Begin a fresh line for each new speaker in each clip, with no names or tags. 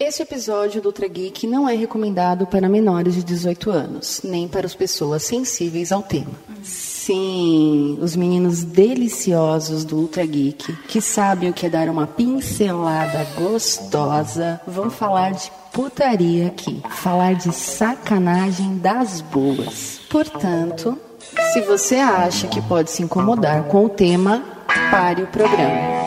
Este episódio do Ultra Geek não é recomendado para menores de 18 anos, nem para as pessoas sensíveis ao tema. Sim, os meninos deliciosos do Ultra Geek, que sabem o que é dar uma pincelada gostosa, vão falar de putaria aqui, falar de sacanagem das boas. Portanto, se você acha que pode se incomodar com o tema, pare o programa.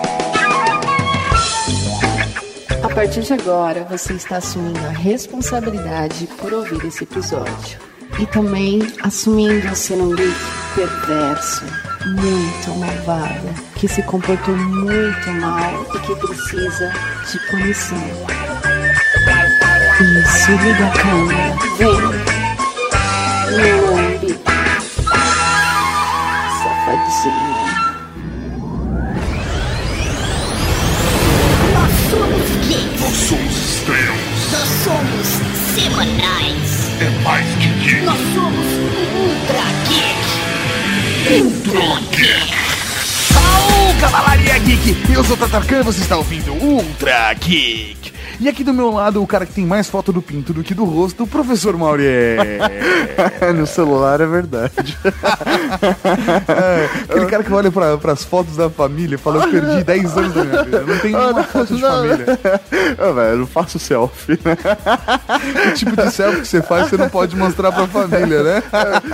A partir de agora, você está assumindo a responsabilidade por ouvir esse episódio. E também assumindo ser um geek perverso, muito malvado, que se comportou muito mal e que precisa de punição. Isso, liga a câmera. Vem. Meu lambe. Safadinho.
Nós somos
extremos.
nós somos semanais,
É mais que geek.
nós somos ultra geek.
Ultra Geek.
Au, Cavalaria Geek! Eu sou o Tatarkan e você está ouvindo Ultra Geek. E aqui do meu lado, o cara que tem mais foto do pinto do que do rosto, o professor Mauri.
no celular é verdade.
É, aquele cara que olha pra, pras fotos da família e fala, eu perdi 10 anos da minha vida. Não tem nenhuma foto de família.
Ah, velho, eu não faço selfie, né?
Que tipo de selfie que você faz, você não pode mostrar pra família, né?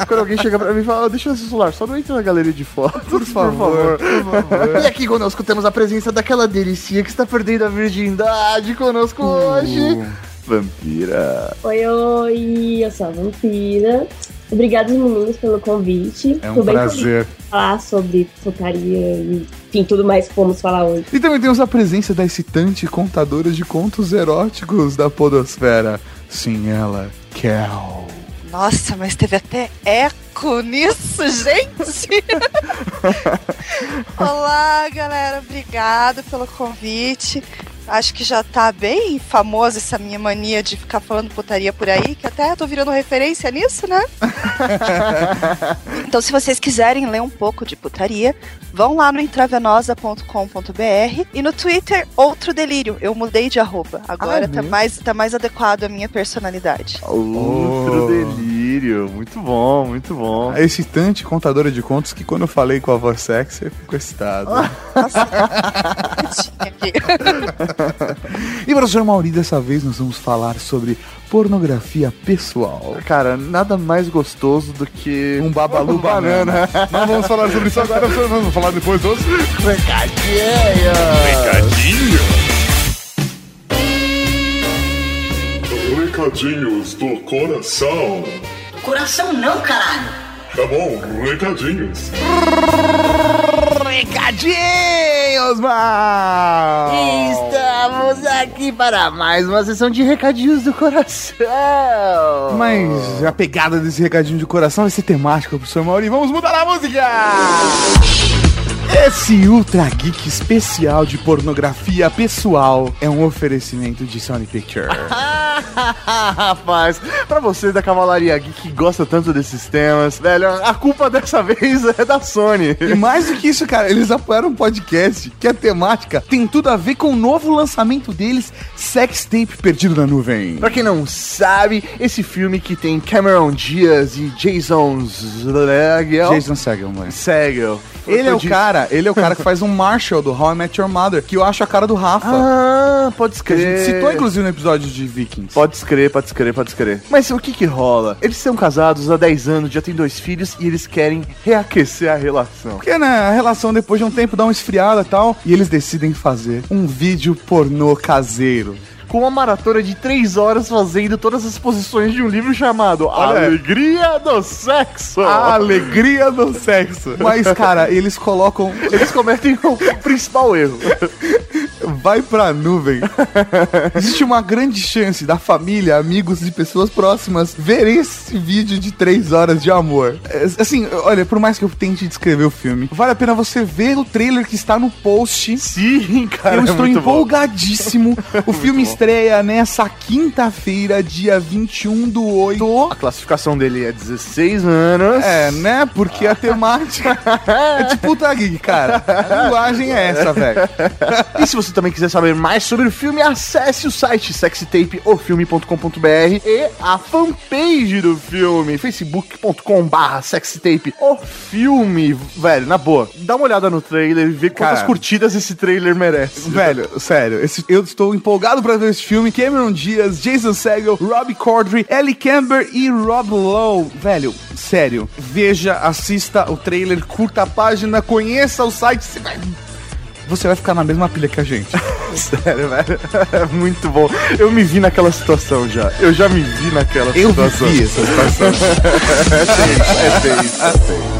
Quando alguém chega pra mim e fala, "Ah, deixa eu seu celular, só não entra na galeria de fotos, por
favor, por favor.
E aqui conosco temos a presença daquela delicia que está perdendo a virgindade conosco hoje. Vampira.
Oi, oi, eu sou a Vampira. Obrigada, meninos, pelo convite.
É um prazer.
falar sobre putaria e, enfim, tudo mais que vamos falar hoje.
E também temos a presença da excitante contadora de contos eróticos da podosfera. Sim, ela, Kel.
Nossa, mas teve até eco nisso, gente! Olá, galera, obrigado pelo convite. Acho que já tá bem famosa essa minha mania de ficar falando putaria por aí, que até tô virando referência nisso, né? então, se vocês quiserem ler um pouco de putaria, vão lá no intravenosa.com.br e no Twitter, outro delírio. Eu mudei de arroba. Agora
Ah,
tá,
mesmo?
mais, tá mais adequado à minha personalidade.
Outro
Oh.
Delírio. Muito bom, muito bom.
A excitante contadora de contos que quando eu falei com a voz sexy, eu fico excitado.
Nossa, tinha aqui.
e professor Mauri, dessa vez nós vamos falar sobre pornografia pessoal.
Cara, nada mais gostoso do que
Um babalu banana. Não vamos falar sobre isso agora, vamos falar depois dos
Recadinho. Recadinhos do coração.
Coração não, caralho.
Tá bom, recadinhos.
recadinhos, mal.
Estamos aqui para mais uma sessão de recadinhos do coração.
Mas a pegada desse recadinho de coração vai ser temática, professor Mauri. Vamos mudar a música! Esse Ultra Geek especial de pornografia pessoal é um oferecimento de Sony Picture.
Rapaz, pra você da Cavalaria Geek que gosta tanto desses temas, velho, a culpa dessa vez é da Sony.
E mais do que isso, cara, eles apoiaram um podcast que a temática tem tudo a ver com o novo lançamento deles, Sex Tape Perdido na Nuvem.
Pra quem não sabe, esse filme que tem Cameron Diaz e Jason Segel.
Jason Segel, mano.
Segel.
Ele é o
de-
cara, ele é o cara que faz um Marshall do How I Met Your Mother, que eu acho a cara do Rafa.
Ah, pode
que a gente citou, inclusive, no episódio de Vikings.
Pode escrever, pode escrever, pode escrever. Mas o que que rola? Eles são casados há 10 anos, já têm dois filhos e eles querem reaquecer a relação.
Porque, né, a relação depois de um tempo dá uma esfriada e tal, e eles decidem fazer um vídeo pornô caseiro.
Com uma maratona de 3 horas fazendo todas as posições de um livro chamado
Olha.
Alegria do Sexo.
A alegria do sexo. Mas, cara, eles colocam.
Eles cometem o principal erro.
Vai pra nuvem. Existe uma grande chance da família, amigos e pessoas próximas verem esse vídeo de três horas de amor. É, Assim, olha, por mais que eu tente descrever o filme, vale a pena você ver o trailer que está no post.
Sim, cara.
eu
é
estou
bom.
empolgadíssimo. O filme estreia nessa quinta-feira, dia 21 do 8.
A classificação dele é 16 anos.
É, né? Porque a temática é tipo o Tag, cara. A linguagem é essa, velho.
E se você também quiser saber mais sobre o filme, acesse o site sextapeofilme.com.br e a fanpage do filme, facebook.com/barra sextape o filme. Velho, na boa, dá uma olhada no trailer e vê quantas
Cara.
curtidas esse trailer merece.
Velho, sério, esse- eu estou empolgado pra ver esse filme. Cameron Diaz, Jason Segel, Robbie Corddry, Ellie Camber e Rob Lowe. Velho, sério, veja, assista o trailer, curta a página, conheça o site, você vai... Você vai ficar na mesma pilha que a gente.
Sério, velho. É muito bom. Eu me vi naquela situação já. Eu já me vi naquela
Eu
situação.
vivi essa situação.
É tenso, é tenso.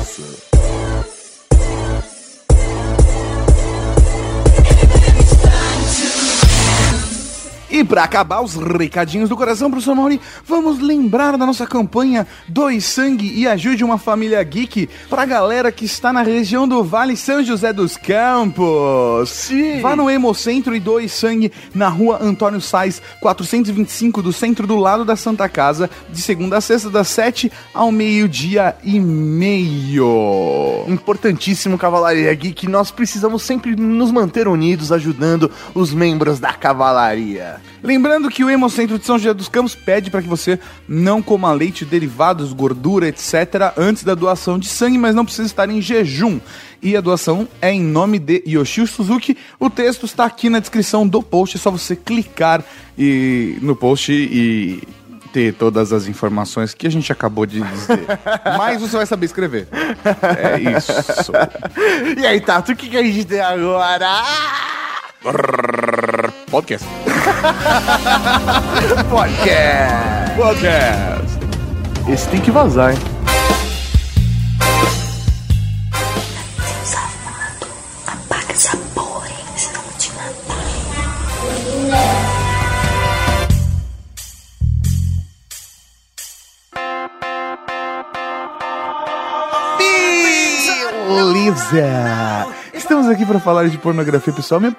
E pra acabar os recadinhos do coração, professor Mauri, vamos lembrar da nossa campanha Doe Sangue e Ajude uma Família Geek pra galera que está na região do Vale São José dos Campos.
Sim.
Vá no Hemocentro e doe sangue na rua Antônio Sais, 425 do centro do lado da Santa Casa, de segunda a sexta, das 7 ao meio-dia e meio.
Importantíssimo, Cavalaria Geek. Nós precisamos sempre nos manter unidos, ajudando os membros da Cavalaria.
Lembrando que o Hemocentro de São José dos Campos pede para que você não coma leite, derivados, gordura, etc. antes da doação de sangue, mas não precisa estar em jejum. E a doação é em nome de Yoshio Suzuki. O texto está aqui na descrição do post, é só você clicar e no post e ter todas as informações que a gente acabou de dizer. mas você vai saber escrever. É isso.
E aí, Tato, o que, que a gente tem agora?
Podcast.
Podcast.
Podcast.
Esse tem que vazar, hein?
Beleza! Estamos aqui para falar de pornografia pessoal. Meu,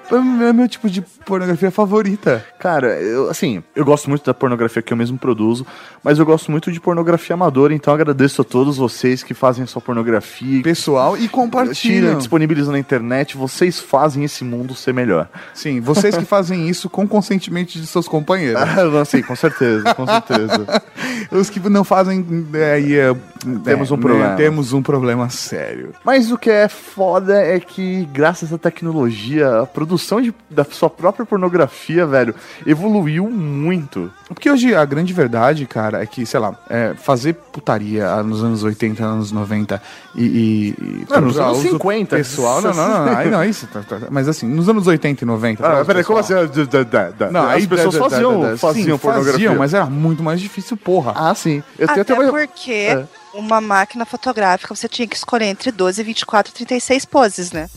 é meu tipo de pornografia favorita.
Cara, eu, assim, eu gosto muito da pornografia que eu mesmo produzo, mas eu gosto muito de pornografia amadora, então agradeço a todos vocês que fazem a sua pornografia,
Pessoal e
tiram,
compartilham.
disponibilizam na internet, vocês fazem esse mundo ser melhor.
Sim, vocês que fazem isso com consentimento de seus companheiros.
Ah, sim, com certeza, com certeza.
Os que não fazem, é, aí é,
Temos
é,
um problema.
Temos um problema sério.
Mas o que é foda é que, graças à tecnologia, a produção de- da sua própria pornografia, velho, evoluiu muito.
Porque hoje a grande verdade, cara, é que, sei lá, é, fazer putaria nos anos 80, anos 90 e. e, e
Não, nos anos
uso
50.
Pessoal, não, não, não, não, aí não, isso. tá, tá, mas assim, nos anos 80 e 90. pra
Ah, peraí, como assim? Da- da- da-
Não,
As
aí
pessoas
da- da-
faziam,
da- da-
faziam
sim,
pornografia.
faziam, mas era muito mais difícil, porra.
Ah, sim. Eu tenho
Até
até uma...
porque
É.
uma máquina fotográfica você tinha que escolher entre 12, 24 e 36 poses, né?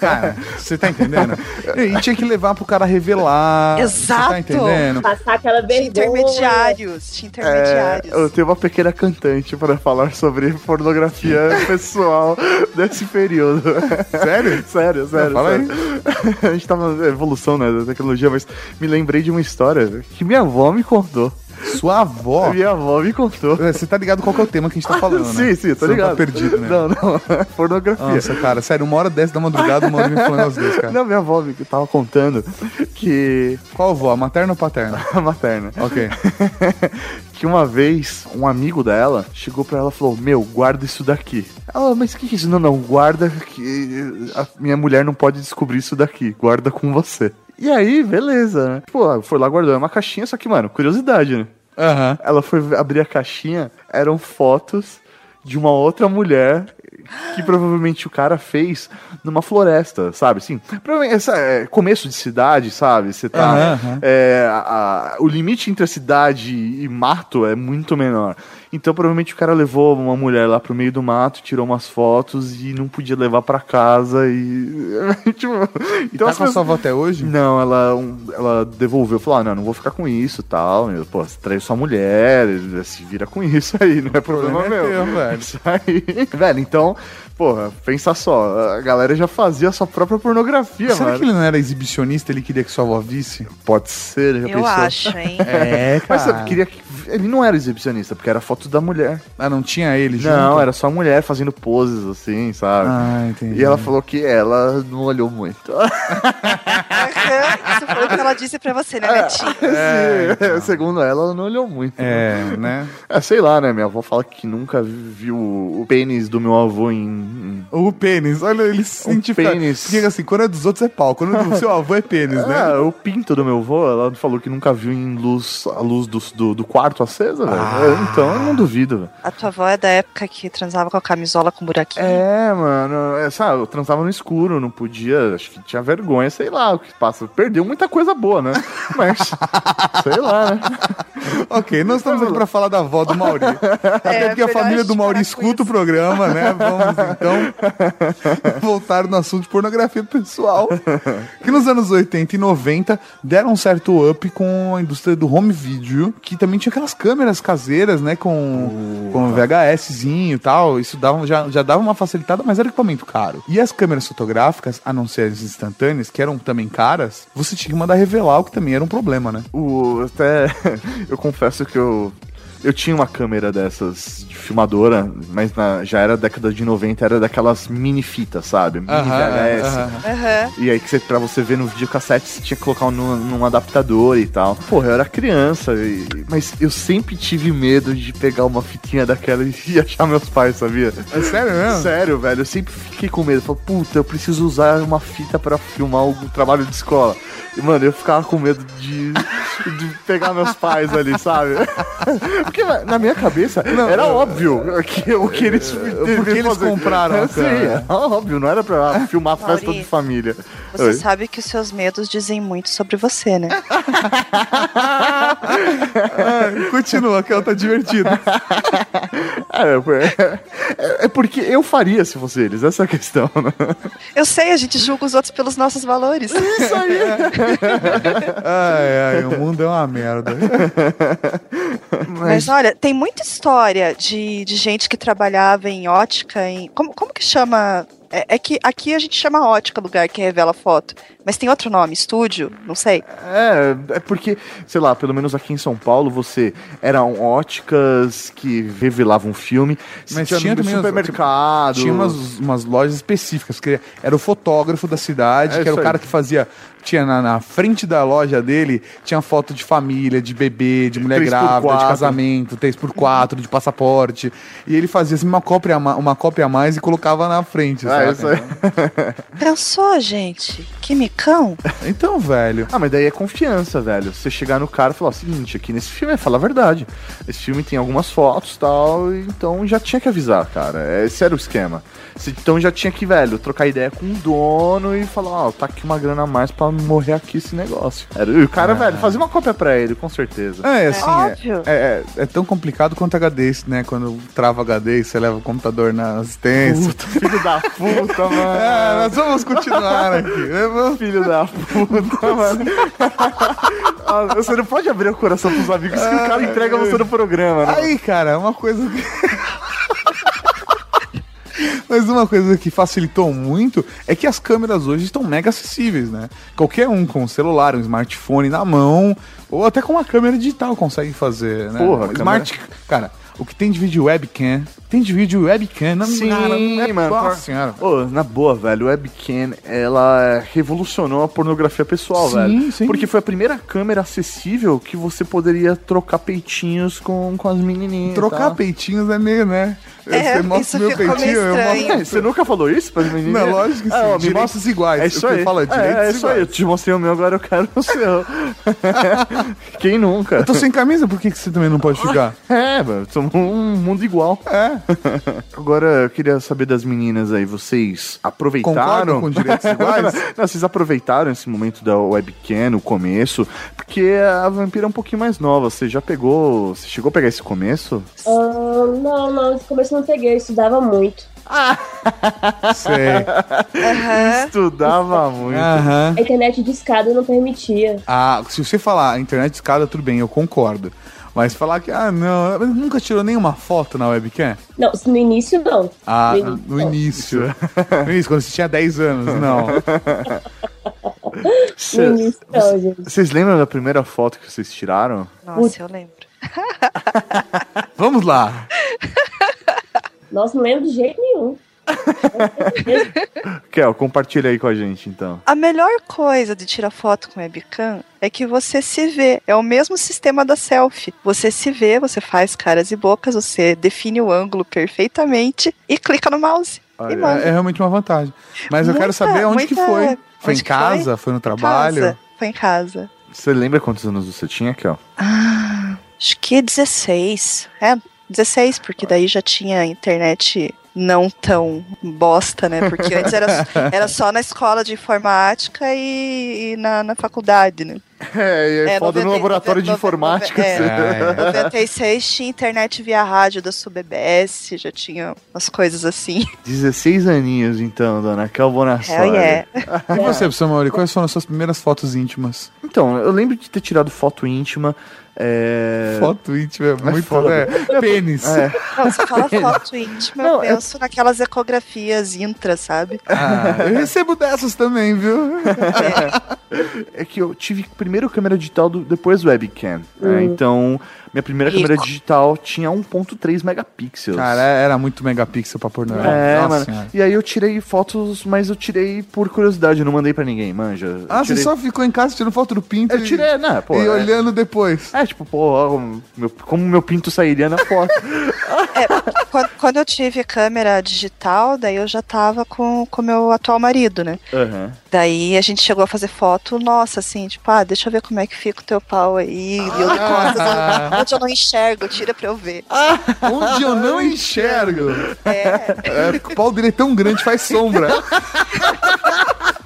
Cara, você tá entendendo? E tinha que levar pro cara revelar. Você
Exato.
tá entendendo?
Passar aquela
Tinha
vergonha.
intermediários, tinha
É,
intermediários.
eu tenho uma pequena cantante para falar sobre pornografia pessoal desse período.
Sério?
sério, sério.
fala aí.
sério. A gente tava na evolução né, da tecnologia, mas me lembrei de uma história que minha avó me contou.
Sua avó.
Minha avó me contou.
É, Você tá ligado qual que é o tema que a gente tá falando,
sim,
né?
sim, tô
Você
ligado.
Não tá perdido, né?
Não, não. Pornografia.
Nossa, cara, sério, uma hora dessa da madrugada, uma hora me falando às vezes, cara.
Não, minha avó me tava contando que
Qual avó? Materna ou paterna?
a materna.
Ok.
que uma vez um amigo dela chegou pra ela e falou: Meu, guarda isso daqui. Ela, mas o que, que é isso? Não, não, guarda que a minha mulher não pode descobrir isso daqui. Guarda com você. E aí, beleza, né? Pô, foi lá, guardou É uma caixinha, só que, mano, curiosidade, né?
Aham.
Ela foi abrir a caixinha, eram fotos de uma outra mulher que provavelmente o cara fez numa floresta, sabe? Assim, provavelmente essa, é, começo de cidade, sabe? Você tá.
Aham, aham.
é, a- a- o limite entre a cidade e mato é muito menor. Então, provavelmente o cara levou uma mulher lá pro meio do mato, tirou umas fotos e não podia levar pra casa e. tipo, então
Tá com a
pessoas-
até hoje?
não, ela, um- ela devolveu, falou: ah, não, não vou ficar com isso tal. Pô, você traiu sua mulher, se vira com isso aí, não é problema,
problema é
meu.
teu, velho.
Isso aí. velho, então, porra, pensa só, a galera já fazia a sua própria pornografia,
Será
mano.
que ele não era exibicionista ele queria que sua avó visse?
Pode ser, já
Eu
pensou?
acho, hein?
É,
Mas sabe, queria que. Ele não era exibicionista, porque era foto da mulher.
Ah, não tinha ele junto?
Não, era só a mulher fazendo poses assim, sabe?
Ah, entendi.
E ela falou que ela não olhou muito.
Isso foi o que ela disse pra você, né, Netinho?
É, Segundo ela, ela não olhou muito.
É, né?
É, sei lá, né? Minha avó fala que nunca viu o pênis do meu avô em.
O pênis, olha, ele se sente...
pênis.
Porque assim, quando é dos outros é pau, quando é do seu avô é pênis, né?
Ah, o pinto do meu avô, ela falou que nunca viu em luz, a luz do, do, do quarto acesa, velho.
Ah.
É, Então eu não duvido, velho.
A tua avó é da época que transava com a camisola com buraquinho.
É, mano, é, sabe, eu transava no escuro, não podia, acho que tinha vergonha, sei lá o que passa. Perdeu muita coisa boa, né? Mas, sei lá, né?
Ok, nós estamos aqui pra falar da avó do Mauri. Até porque a família do Mauri escuta o programa, né? Vamos então voltar no assunto de pornografia pessoal. Que nos anos 80 e 90 deram um certo up com a indústria do home video, que também tinha aquelas câmeras caseiras, né? Com, com VHSzinho e tal. Isso dava, já, já dava uma facilitada, mas era equipamento caro. E as câmeras fotográficas, a não ser as instantâneas, que eram também caras, você tinha que mandar revelar, o que também era um problema, né?
O, até, eu confesso que eu, eu tinha uma câmera dessas de filmadora, mas na- já era década de 90, era daquelas mini fitas, sabe? Mini
Aham,
VHS.
aham.
Aham.
E aí que você, pra você ver no videocassete, você tinha que colocar num, num adaptador e tal. Porra, eu era criança, e- mas eu sempre tive medo de pegar uma fitinha daquela e, e achar meus pais, sabia?
É sério mesmo?
Sério, velho, eu sempre fiquei com medo. Falei, puta, eu preciso usar uma fita pra filmar o trabalho de escola. E, mano, eu ficava com medo de, de pegar meus pais ali, sabe? Porque na minha cabeça era óbvio que o que eles.
porque eles compraram a
Sim, é óbvio, não era pra filmar festa de família.
Você
Oi.
sabe que os seus medos dizem muito sobre você, né?
Ah, continua, que ela tá divertida.
É, é, é porque eu faria se fosse eles, essa é a questão, né?
Eu sei, a gente julga os outros pelos nossos valores.
Isso aí.
Ai, ai, o mundo é uma merda.
Mas olha, tem muita história de, de gente que trabalhava em ótica, em. Como, como que chama? É, é que aqui a gente chama ótica lugar que revela foto. Mas tem outro nome, estúdio, não sei.
É, é porque, sei lá, pelo menos aqui em São Paulo, você eram óticas que revelavam filme,
Mas
tinha,
tinha também os-
supermercado.
Tinha umas, umas lojas específicas, que era o fotógrafo da cidade,
É
que era o cara
aí.
que fazia. Tinha na, na frente da loja dele, tinha foto de família, de bebê, de mulher
3x4.
grávida, de casamento, 3x4, de passaporte. E ele fazia assim, uma cópia, uma cópia a mais e colocava na frente.
Ah,
saca?
isso aí.
Pensou, gente? Que
Então, velho.
Ah, mas daí é confiança, velho. Você chegar no cara e falar o seguinte, aqui nesse filme, é fala a verdade. Esse filme tem algumas fotos e tal, então já tinha que avisar, cara. Esse era o esquema. Então já tinha que, velho, trocar ideia com o dono e falar, ó, tá aqui uma grana a mais pra morrer aqui esse negócio. Era, e o cara, velho, fazia uma cópia pra ele, com certeza.
É, assim,
óbvio.
é, é, é tão complicado quanto HD, né? Quando trava HD e você leva o computador na assistência.
Puta, filho da puta, mano.
É, nós vamos continuar aqui. Vamos-
Filho da puta, mano. Você não pode abrir o coração pros amigos que o cara entrega você no programa, né?
Aí, cara, uma coisa que. Mas uma coisa que facilitou muito é que as câmeras hoje estão mega acessíveis, né? Qualquer um com um celular, um smartphone na mão, ou até com uma câmera digital consegue fazer, né?
Porra,
Um Smart... Cara, o que tem de vídeo webcam, tem de vídeo webcam, não,
Sim,
cara, não é...
mano.
Nossa senhora.
Ô, na boa, velho, webcam, ela revolucionou a pornografia pessoal,
Sim,
velho.
sim.
Porque foi a primeira câmera acessível que você poderia trocar peitinhos com, com as menininhas.
Trocar
tá?
peitinhos é meio, né?
É,
Você mostra meu peitinho, eu mostro...
É, você nunca falou isso pras menininhas?
Não, lógico que sim.
Ah, ó, me mostra-
iguais.
É isso aí.
fala,
é,
direitos
é isso aí. Eu te mostrei o meu, agora eu quero o seu. Quem nunca?
Eu tô sem camisa, por que, que você também não pode ficar?
É, mano, somos um mundo igual.
É.
Agora, eu queria saber das meninas aí, vocês aproveitaram?
Concordam com direitos iguais?
Não, vocês aproveitaram esse momento da webcam, o começo, porque a Vampira é um pouquinho mais nova. Você já pegou. Você chegou a pegar esse começo?
Ah, não, não, esse começo eu não peguei, eu estudava muito.
Sei.
Aham.
Estudava muito.
Aham.
A internet de escada não permitia.
Ah, se você falar internet de escada, tudo bem, eu concordo. Mas falar que, ah, não, nunca tirou nenhuma foto na webcam?
Não, no início não.
Ah,
No início,
no
não.
início. No início, quando você tinha 10 anos, não.
No
Cê-
início não, gente.
Vocês lembram da primeira foto que vocês tiraram?
Nossa, eu lembro.
Vamos lá.
Nossa, não lembro de jeito nenhum.
Kel, compartilha aí com a gente, então.
A melhor coisa de tirar foto com webcam é que você se vê. É o mesmo sistema da selfie. Você se vê, você faz caras e bocas, você define o ângulo perfeitamente e clica no mouse.
Olha,
e.
É, é realmente uma vantagem. Mas eu quero
Muita-
saber onde que
muita-
foi. Foi
onde
em
que
casa? Foi, no trabalho?
Casa. Foi em casa.
Você lembra quantos anos você tinha, Kel?
Ah, acho que 16. É, 16, porque daí já tinha internet não tão bosta, né? Porque antes era, era só na escola de informática e, e na, na faculdade, né?
É, e é,
É,
foda no
90,
laboratório de
90,
informática.
é.
você-
É.
96 tinha internet via rádio da SubBS, já tinha umas coisas assim.
16 aninhos, então, dona Bonassoli.
Hell yeah.
E você, professor Mauri, quais foram as suas primeiras fotos íntimas?
Então, eu lembro de ter tirado foto íntima. É...
Foto íntima é muito.
foda.
É, pênis.
É.
Não, você fala foto íntima,
Não,
eu penso naquelas ecografias intra, sabe?
Ah, eu recebo dessas também, viu?
É que eu tive primeiro câmera digital, do- depois webcam. né? Então, minha primeira
Rico.
câmera digital tinha 1.3 megapixels.
Cara, era muito megapixel pra pôr no
É,
Nossa
mano.
Senhora.
E aí eu tirei fotos, mas eu tirei por curiosidade, eu não mandei pra ninguém, manja.
Ah,
tirei...
você só ficou em casa tirando foto do pinto
Eu
e-
tirei, né, pô.
e
é...
olhando depois.
É, tipo, pô, meu- como meu pinto sairia na foto.
É, quando, quando eu tive câmera digital, daí eu já tava com o meu atual marido, né?
Aham.
Daí a gente chegou a fazer foto, nossa, assim, tipo, ah, deixa eu ver como é que fica o teu pau aí. E eu costas, eu- onde eu não enxergo, tira pra eu ver.
Onde eu não enxergo.
É,
É, o pau dele é tão grande, faz sombra.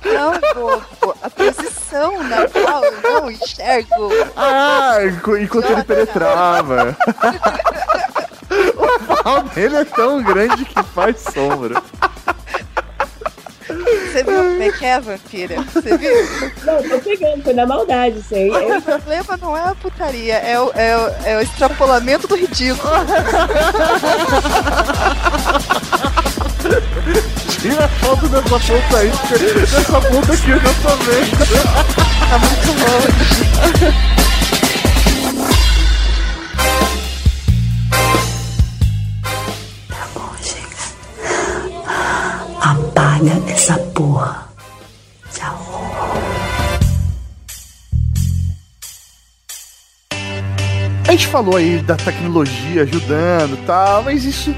não, bobo, a posição na qual eu não enxergo.
Ah, enqu- enquanto ele penetrava. o pau dele é tão grande que faz sombra.
Você viu como é que é, vampira? Você viu?
Não, tô pegando, foi na maldade isso aí.
O problema não é a putaria, é o, é o, é o extrapolamento do ridículo.
Tira a foto dessa ponta aí, porque dessa ponta aqui eu já tô vendo.
Tá muito longe.
Apaga essa porra. Tchau.
A gente falou aí da tecnologia ajudando e tal, mas isso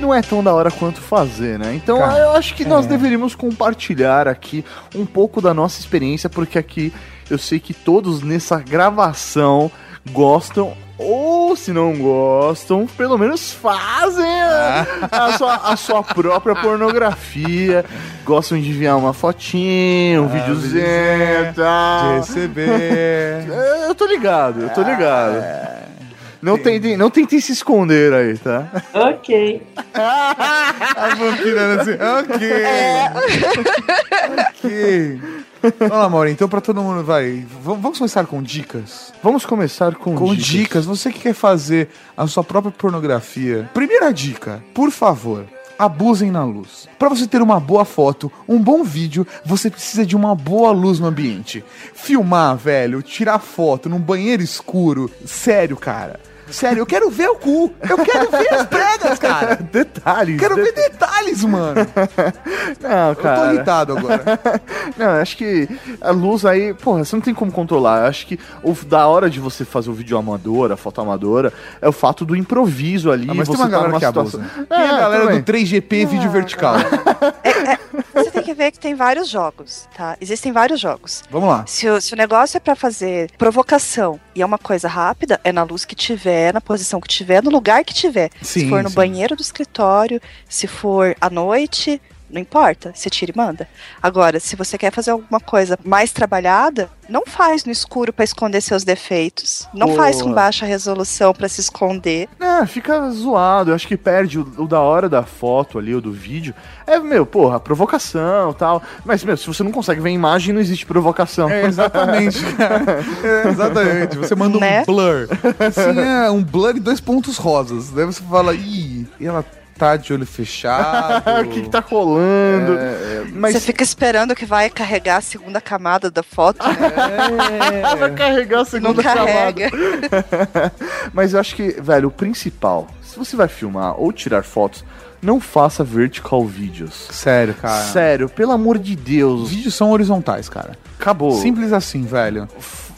não é tão da hora quanto fazer, né? Então
Cara,
eu acho que nós
é.
deveríamos compartilhar aqui um pouco da nossa experiência, porque aqui eu sei que todos nessa gravação gostam. Ou se não gostam, pelo menos fazem a, a sua, a sua própria pornografia. Gostam de enviar uma fotinha, um videozinho e
De receber.
É, Eu tô ligado, eu tô ligado. Não tentem, não tentem se esconder aí, tá?
Ok.
A vampira assim, ok. ok. Vamos lá, Mauro, então pra todo mundo, vai. Vamos começar com dicas?
Vamos começar com,
Com dicas. Você que quer fazer a sua própria pornografia. Primeira dica, por favor. Abusem na luz. Para você ter uma boa foto, um bom vídeo, você precisa de uma boa luz no ambiente. Filmar, velho, tirar foto num banheiro escuro. Sério, cara. Sério, eu quero ver o cu. Eu quero ver as pregas, cara.
Detalhes.
Quero ver detalhes, mano.
Não,
Eu tô
cara.
irritado agora.
Não, acho que a luz aí, porra, você não tem como controlar. Eu acho que o da hora de você fazer o vídeo amador, a foto amadora, é o fato do improviso ali.
Ah, mas tem
você
uma
tá
galera que
situação-
abusa. Tem a
É,
galera
tudo
do
bem.
3GP vídeo vertical.
Você tem que ver que tem vários jogos, tá? Existem vários jogos.
Vamos lá.
Se o, se o negócio é pra fazer provocação e é uma coisa rápida, é na luz que tiver, na posição que tiver, no lugar que tiver.
Sim,
se for no
sim.
banheiro do escritório, se for à noite, não importa, você tira e manda. Agora, se você quer fazer alguma coisa mais trabalhada, não faz no escuro pra esconder seus defeitos. Não faz com
Boa.
baixa resolução pra se esconder.
É, fica zoado. Eu acho que perde o, o da hora da foto ali, ou do vídeo. É, meu, porra, provocação e tal. Mas, meu, se você não consegue ver a imagem, não existe provocação.
É, exatamente. É, exatamente. Você manda
Né?
um blur. Assim, é um blur e dois pontos rosas. Daí você fala, ih, e ela tá de olho fechado.
o que, que tá rolando.
É,
Mas
Você fica esperando que vai carregar a segunda camada da foto, né?
vai carregar a
Não
segunda camada. Mas eu acho que, velho, o principal, se você vai filmar ou tirar fotos, não faça vertical vídeos.
Sério, cara.
Sério, pelo amor de Deus.
vídeos são horizontais, cara.
Acabou.
Simples assim, velho.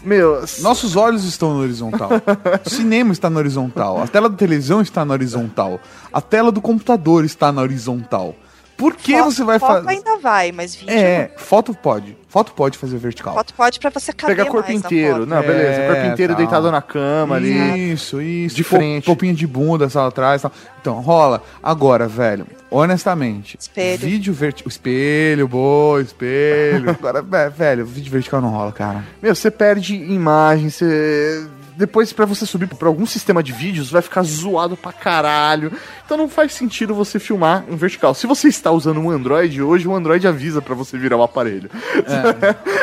Meu,
Nossos olhos estão no horizontal. O cinema está no horizontal. A tela da televisão está na horizontal. A tela do computador está na horizontal. Por que
Foto-
você vai
foto
fazer.
ainda vai, mas vídeo
É, foto pode. Foto pode fazer vertical.
Foto pode pra você caber
pegar corpo
mais na
inteiro.
foto.
Não, beleza.
É,
corpo inteiro
tal.
deitado na cama ali.
Isso, isso.
De frente.
Popinha de bunda, sala atrás. Tal. Então, rola. Agora, velho, honestamente.
Espelho.
Vídeo vertical. Espelho, boa, espelho. Agora, ve- velho, vídeo vertical não rola, cara.
Meu, você perde imagem, você. Depois, pra você subir pra algum sistema de vídeos, vai ficar zoado pra caralho. Então não faz sentido você filmar em vertical. Se você está usando um Android, hoje o Android avisa pra você virar o aparelho.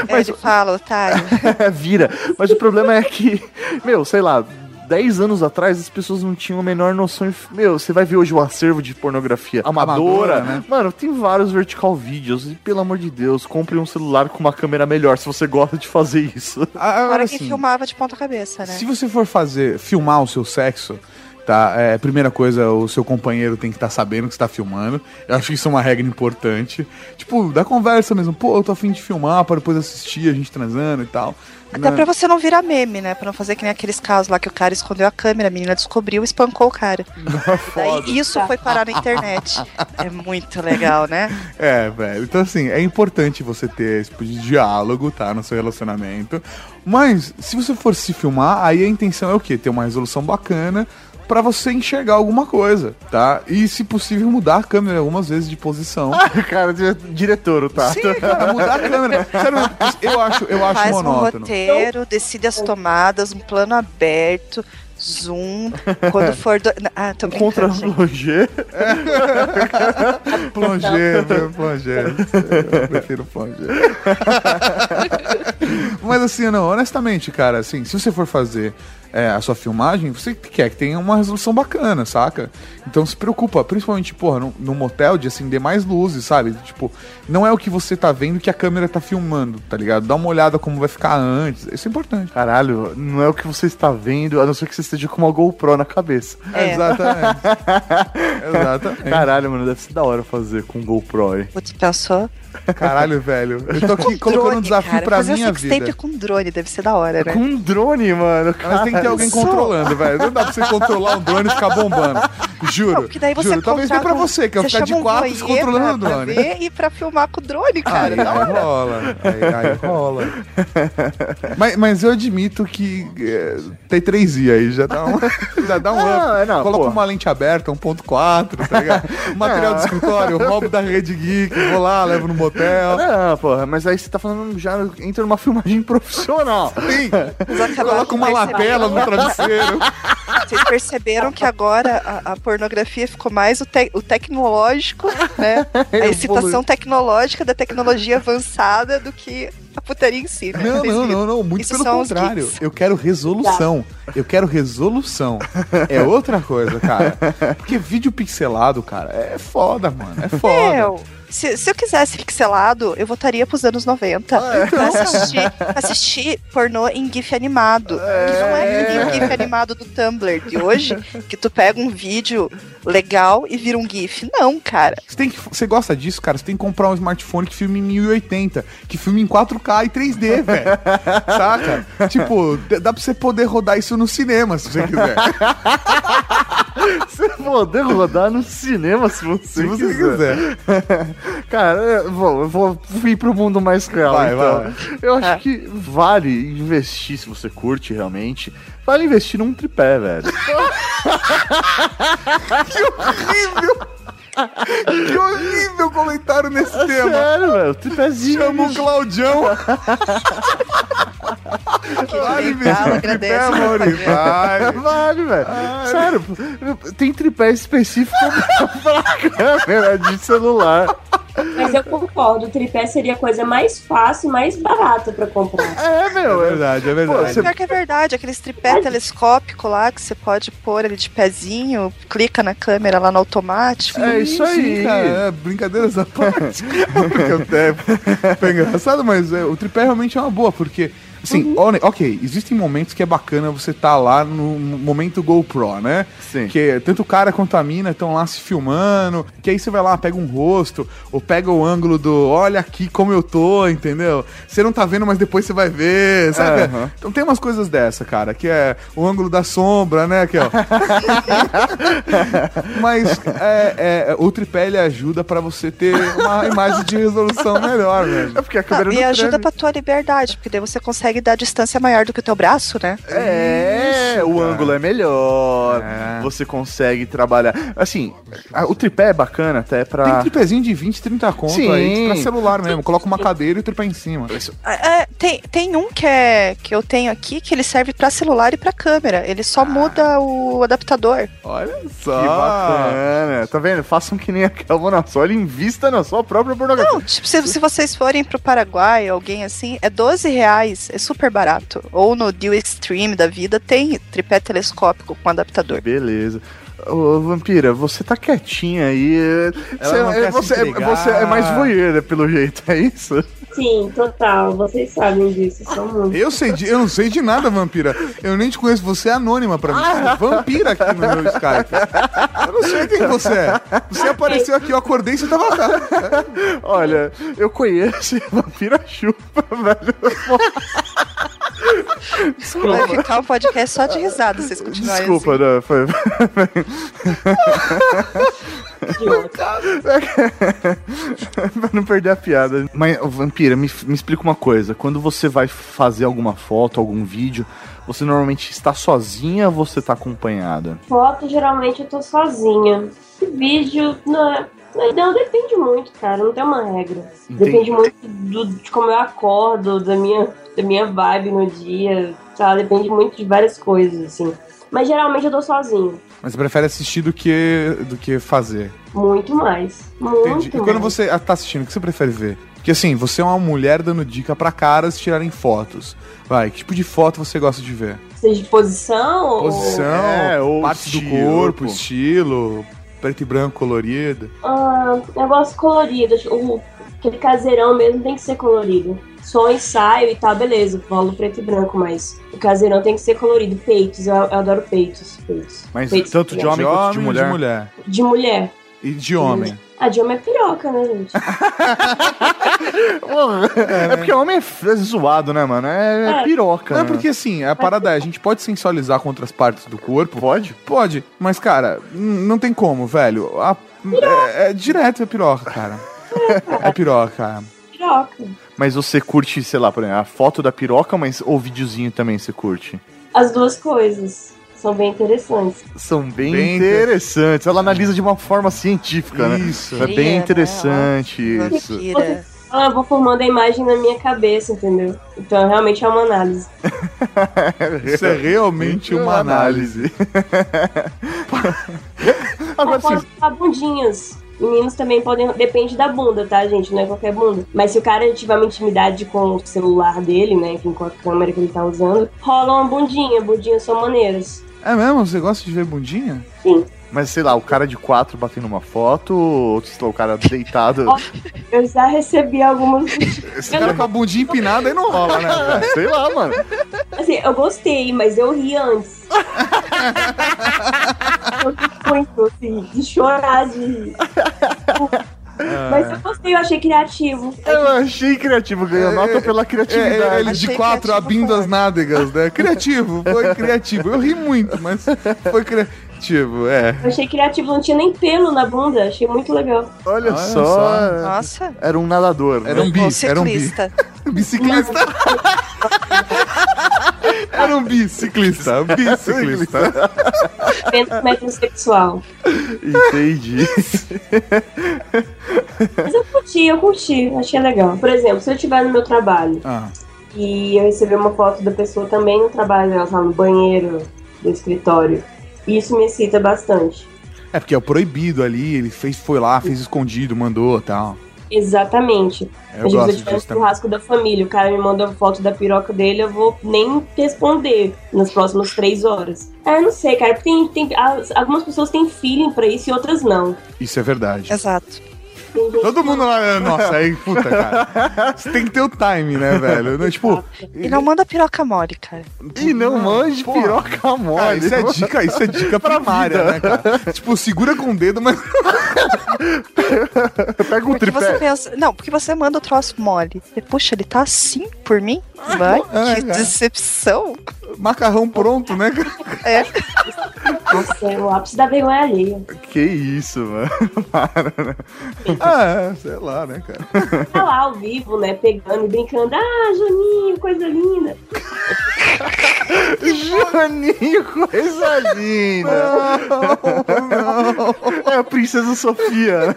É, ele fala, otário.
Vira. Mas o problema é que, meu, sei lá, 10 anos atrás as pessoas não tinham a menor noção. de- Meu, você vai ver hoje o acervo de pornografia amadora.
Amadora, né?
Mano, tem vários vertical vídeos. E pelo amor de Deus, compre um celular com uma câmera melhor se você gosta de fazer isso.
Agora,
Para quem
assim,
filmava de ponta cabeça, né?
Se você for fazer, filmar o seu sexo, tá? É, primeira coisa, o seu companheiro tem que estar sabendo que você tá filmando. Eu acho que isso é uma regra importante. Tipo, da conversa mesmo. Pô, eu tô afim de filmar para depois assistir a gente transando e tal.
Até
Né?
pra você não virar meme, né? Pra não fazer que nem aqueles casos lá que o cara escondeu a câmera, a menina descobriu e espancou o cara. Daí isso foi parar na internet. É muito legal, né?
É, velho. Então, assim, é importante você ter esse tipo de diálogo, tá? No seu relacionamento. Mas, se você for se filmar, aí a intenção é o quê? Ter uma resolução bacana pra você enxergar alguma coisa, tá? E, se possível, mudar a câmera algumas vezes de posição.
Cara, dire- diretor, tá?
Sim, cara, mudar a câmera. Sério, eu acho, eu acho
Faz um
monótono.
roteiro, decide as tomadas, um plano aberto, zoom. Quando for. Do... Ah, tô
Contra.
Plongé, meu, plongé. Eu prefiro plongé. Mas assim, não, honestamente, cara, assim, se você for fazer é, a sua filmagem, você quer que tenha uma resolução bacana, saca? Então se preocupa, principalmente, porra, no, no motel de acender mais luzes, sabe? Tipo, não é o que você tá vendo que a câmera tá filmando, tá ligado? Dá uma olhada como vai ficar antes. Isso é importante.
Caralho, não é o que você está vendo, a não ser que você esteja com uma GoPro na cabeça.
É.
Exatamente. Exatamente.
Caralho, mano, deve ser da hora fazer com GoPro aí.
Putz, pensou?
Caralho, velho. Eu tô aqui colocando um
Drone,
desafio
cara.
pra
Fazer
minha vida.
com drone, deve ser da hora, né?
Com um drone, mano.
Mas tem que ter alguém
Só-
controlando, velho. Não dá pra você controlar um drone e ficar bombando. Juro.
Não, daí você
juro. Talvez nem pra
um-
você, que eu ficar de
um
quatro controlando o drone.
Pra e pra filmar com o drone, cara.
Aí, aí rola. Aí, aí rola. mas, mas eu admito que é, tem 3i aí, já dá um, já dá um
Ah,
up.
não,
Coloca
pô.
uma lente aberta, 1.4, tá ligado? Material de escritório, roubo da rede geek, vou lá, levo no motel.
Não, porra, mas aí você tá falando já entra numa filmagem profissional.
Sim, coloca uma lapela no travesseiro.
Vocês perceberam que agora a, a pornografia ficou mais o, te- o tecnológico, né? A excitação tecnológica da tecnologia avançada do que a putaria em si, né?
Não, não, não, não, muito
Isso
pelo contrário. Eu quero resolução. Eu quero resolução. É outra coisa, cara. Porque vídeo pixelado, cara, é foda, mano. É foda.
Meu, se, se eu quisesse pixelado, eu votaria pros anos 90 pra assistir, assistir pornô em GIF animado. Que não é que nem o GIF animado do Tumblr de hoje, que tu pega um vídeo legal e vira um GIF. Não, cara.
Você, tem que, você gosta disso, cara? Você tem que comprar um smartphone que filme em 1080, que filme em 4K e 3D, velho. Saca? Tipo, dá pra você poder rodar isso no cinema, se você quiser.
Você poder rodar no cinema se você,
Se você
quiser.
quiser.
Cara, eu vou, eu vou ir pro mundo mais real.
Vai,
então.
vai.
Eu acho
É.
que vale investir, se você curte realmente, vale investir num tripé, velho.
Que horrível! Que horrível comentário nesse tema.
Sério, velho, tripézinho.
Chama o Claudião. Vale É, Mauri,
meu
vai.
Vale, velho. Sério, tem tripé específico pra câmera de celular.
Mas eu concordo, o tripé seria a coisa mais fácil e mais barata pra comprar.
É, meu.
É verdade, é verdade.
Você-
Pior que é verdade, aqueles tripé telescópico lá que você pode pôr ele de pezinho, clica na câmera lá no automático.
É isso aí.
cara. É, brincadeiras à parte. Porque até foi engraçado, mas é, o tripé realmente é uma boa, porque. Assim, olha, ok, existem momentos que é bacana você tá lá no momento GoPro, né?
Sim.
Que tanto o cara quanto a mina estão lá se filmando, que aí você vai lá, pega um rosto, ou pega o ângulo do olha aqui como eu tô, entendeu? Você não tá vendo, mas depois você vai ver, sabe?
Aham.
Então tem umas coisas dessa, cara, que é o ângulo da sombra, né? Que, ó. Mas é, é, o tripé ele ajuda pra você ter uma imagem de resolução melhor, velho.
É porque a
Ah,
câmera
e
não
ajuda
treme.
pra tua liberdade, porque daí você consegue dar distância maior do que o teu braço, né?
É,
Isso,
o
cara.
ângulo é melhor.
É.
Você consegue trabalhar. Assim, a- o tripé é bacana até
Tem
pra.
tripézinho de 20, 30 conto
Sim.
aí, pra celular mesmo. Coloca uma cadeira e o tripé em cima.
É, é, tem, tem um que, é, que eu tenho aqui que ele serve pra celular e pra câmera. Ele só muda o adaptador.
Olha
Que
só.
bacana. Tá vendo? Façam que nem a Calvona Sol, invista na sua própria pornografia.
Não, tipo, se, se vocês forem pro Paraguai, alguém assim, é 12 reais, é super barato. Ou no Deal Extreme da vida tem tripé telescópico com adaptador.
Beleza. Ô, Vampira, você tá quietinha aí. Você,
não
é,
quer se
você, é, você é mais voyeur, né, pelo jeito, é isso?
Sim, total. Vocês sabem disso, são muito.
Eu, sei de, eu não sei de nada, vampira. Eu nem te conheço, você é anônima pra mim. Você é vampira aqui no meu Skype. Eu não sei quem você é. Você apareceu aqui, eu acordei e você tava lá.
Olha, eu conheço a Vampira Chupa, velho.
Vai ficar um podcast só de risada, vocês continuarem
Desculpa,
assim.
não, foi. pra não perder a piada. Mas, Vampira, me, me explica uma coisa. Quando você vai fazer alguma foto, algum vídeo, você normalmente está sozinha ou você tá acompanhada?
Foto, geralmente eu tô sozinha. Vídeo, não, é- não, depende muito, cara. Não tem uma regra.
Entendi.
Depende muito do- de como eu acordo, da minha, da minha vibe no dia. Tá? Depende muito de várias coisas, assim. Mas geralmente eu tô sozinho.
Mas você prefere assistir do que, do que fazer.
Muito mais. Muito
Entendi. E
mais.
quando você tá assistindo, o que você prefere ver? Porque assim, você é uma mulher dando dica pra caras tirarem fotos. Vai, que tipo de foto você gosta de ver?
Seja de posição ou...
Posição,
É, ou
partes do
estilo,
corpo,
pô.
estilo, preto e branco colorido.
Ah, negócio colorido. O, aquele caseirão mesmo tem que ser colorido. Só ensaio e tal, beleza. Rolo preto e branco, mas o caseirão tem que ser colorido. Peitos, eu, eu adoro peitos. peitos.
Mas
Peitos
tanto de
crianças.
homem quanto de mulher?
de mulher.
De mulher.
E de homem.
A de homem é piroca, né, gente?
É porque homem é é zoado, né, mano? É, é
É.
piroca.
Não, é
né?
porque assim, a parada é, a gente pode sensualizar com outras partes do corpo.
Pode?
Pode, mas cara, não tem como, velho. A- é, é direto é piroca, cara. É piroca, cara.
Piroca.
Mas você curte, sei lá, por exemplo, a foto da piroca, mas ou videozinho também você curte?
As duas coisas são bem interessantes.
São bem,
Bem
interessantes. Ela analisa de uma forma científica, né?
Isso.
É bem
né?
interessante isso.
Vampira.
Ah, eu vou formando a imagem na minha cabeça, entendeu? Então realmente é uma análise.
Isso é realmente uma análise.
Agora sim,
as bundinhas. Meninos também podem. Depende da bunda, tá, gente? Não é qualquer bunda. Mas se o cara tiver uma intimidade com o celular dele, né? Enfim, com a câmera que ele tá usando, rola uma bundinha. Bundinhas são maneiras.
É mesmo? Você gosta de ver bundinha?
Sim.
mas sei lá, o cara de quatro batendo uma foto, ou sei lá, o cara deitado.
Eu já recebi algumas.
Esse cara com a bundinha empinada aí não rola, né?
sei lá, mano.
Assim, eu gostei, mas eu ri antes. eu muito, assim, de chorar, de rir. Mas eu gostei, eu achei criativo.
Eu achei criativo, ganhou nota pela
É,
criatividade.
ele de quatro abrindo as nádegas, né? Criativo, foi criativo. Eu ri muito, mas foi criativo, é.
Eu achei criativo, não tinha nem pelo na bunda, achei muito legal.
Olha,
Olha
só.
só.
Nossa.
Era um nadador.
Era um
né?
bi, era um bi.
ciclista.
Biciclista. Era um biciclista, um biciclista.
Metrosexual.
Entendi.
Mas eu curti, eu curti, achei legal. Por exemplo, se eu estiver no meu trabalho
Ah,
e eu receber uma foto da pessoa também no trabalho, ela tá no banheiro do escritório, isso me excita bastante.
é porque é o proibido ali, ele fez, foi lá, fez escondido, mandou tal.
Exatamente.
Eu
Às vezes
gosto
eu tiver um
disso também.
churrasco da família, o cara me manda foto da piroca dele, eu vou nem responder nas próximas três horas. Ah, eu não sei, cara, porque tem, tem, as- algumas pessoas têm feeling pra isso e outras não.
Isso é verdade.
Exato.
Todo mundo lá, nossa, aí, puta, cara. Você tem que ter o time, né, velho? Não, tipo,
E não manda piroca mole, cara.
E não manje
porra.
piroca mole.
Ah, isso é dica, isso é dica primária, né, cara? Tipo, segura com o dedo, mas.
Pega um
Porque você
tripé.
pensa. Não, porque você manda o troço mole. E, puxa, ele tá assim por mim? Vai,
é,
que
cara.
decepção.
Macarrão pronto, né, cara?
É.
Nossa, é o ápice da vergonha alheia.
Que isso, mano. Para, né?
Ah, é, sei lá, né, cara?
Tá lá ao vivo, né, pegando e brincando. Ah, Juninho, coisa linda.
Juninho, coisa linda. É a princesa Sofia.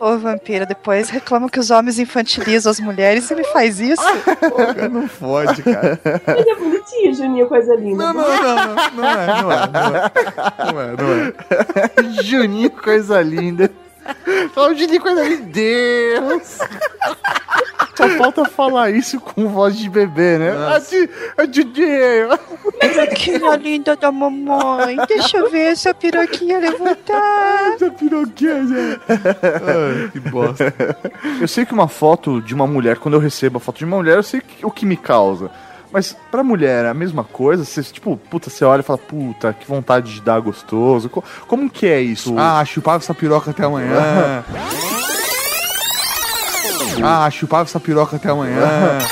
Ô, vampira, depois reclama que os homens infantilizam as mulheres e ele faz isso.
Pô, não fode, cara.
Mas é bonitinho, Juninho, coisa linda.
Não, não, não, não, não é, não é, não é. Não é, não é.
Juninho, coisa linda. Fala, Juninho, coisa linda. Deus. Só falta falar isso com voz de bebê, né? Ah, de- ah, Juninho.
Que linda da mamãe. Deixa eu ver essa piroquinha levantar.
Essa piroquinha, gente. Ai, que bosta.
Eu sei que uma foto de uma mulher, quando eu recebo a foto de uma mulher, eu sei que- o que me causa. Mas pra mulher é a mesma coisa? Você, tipo, puta, você olha e fala, puta, que vontade de dar gostoso. Co- Como que é isso?
Ah, chupava essa piroca até amanhã. Ah, chupava essa piroca até amanhã.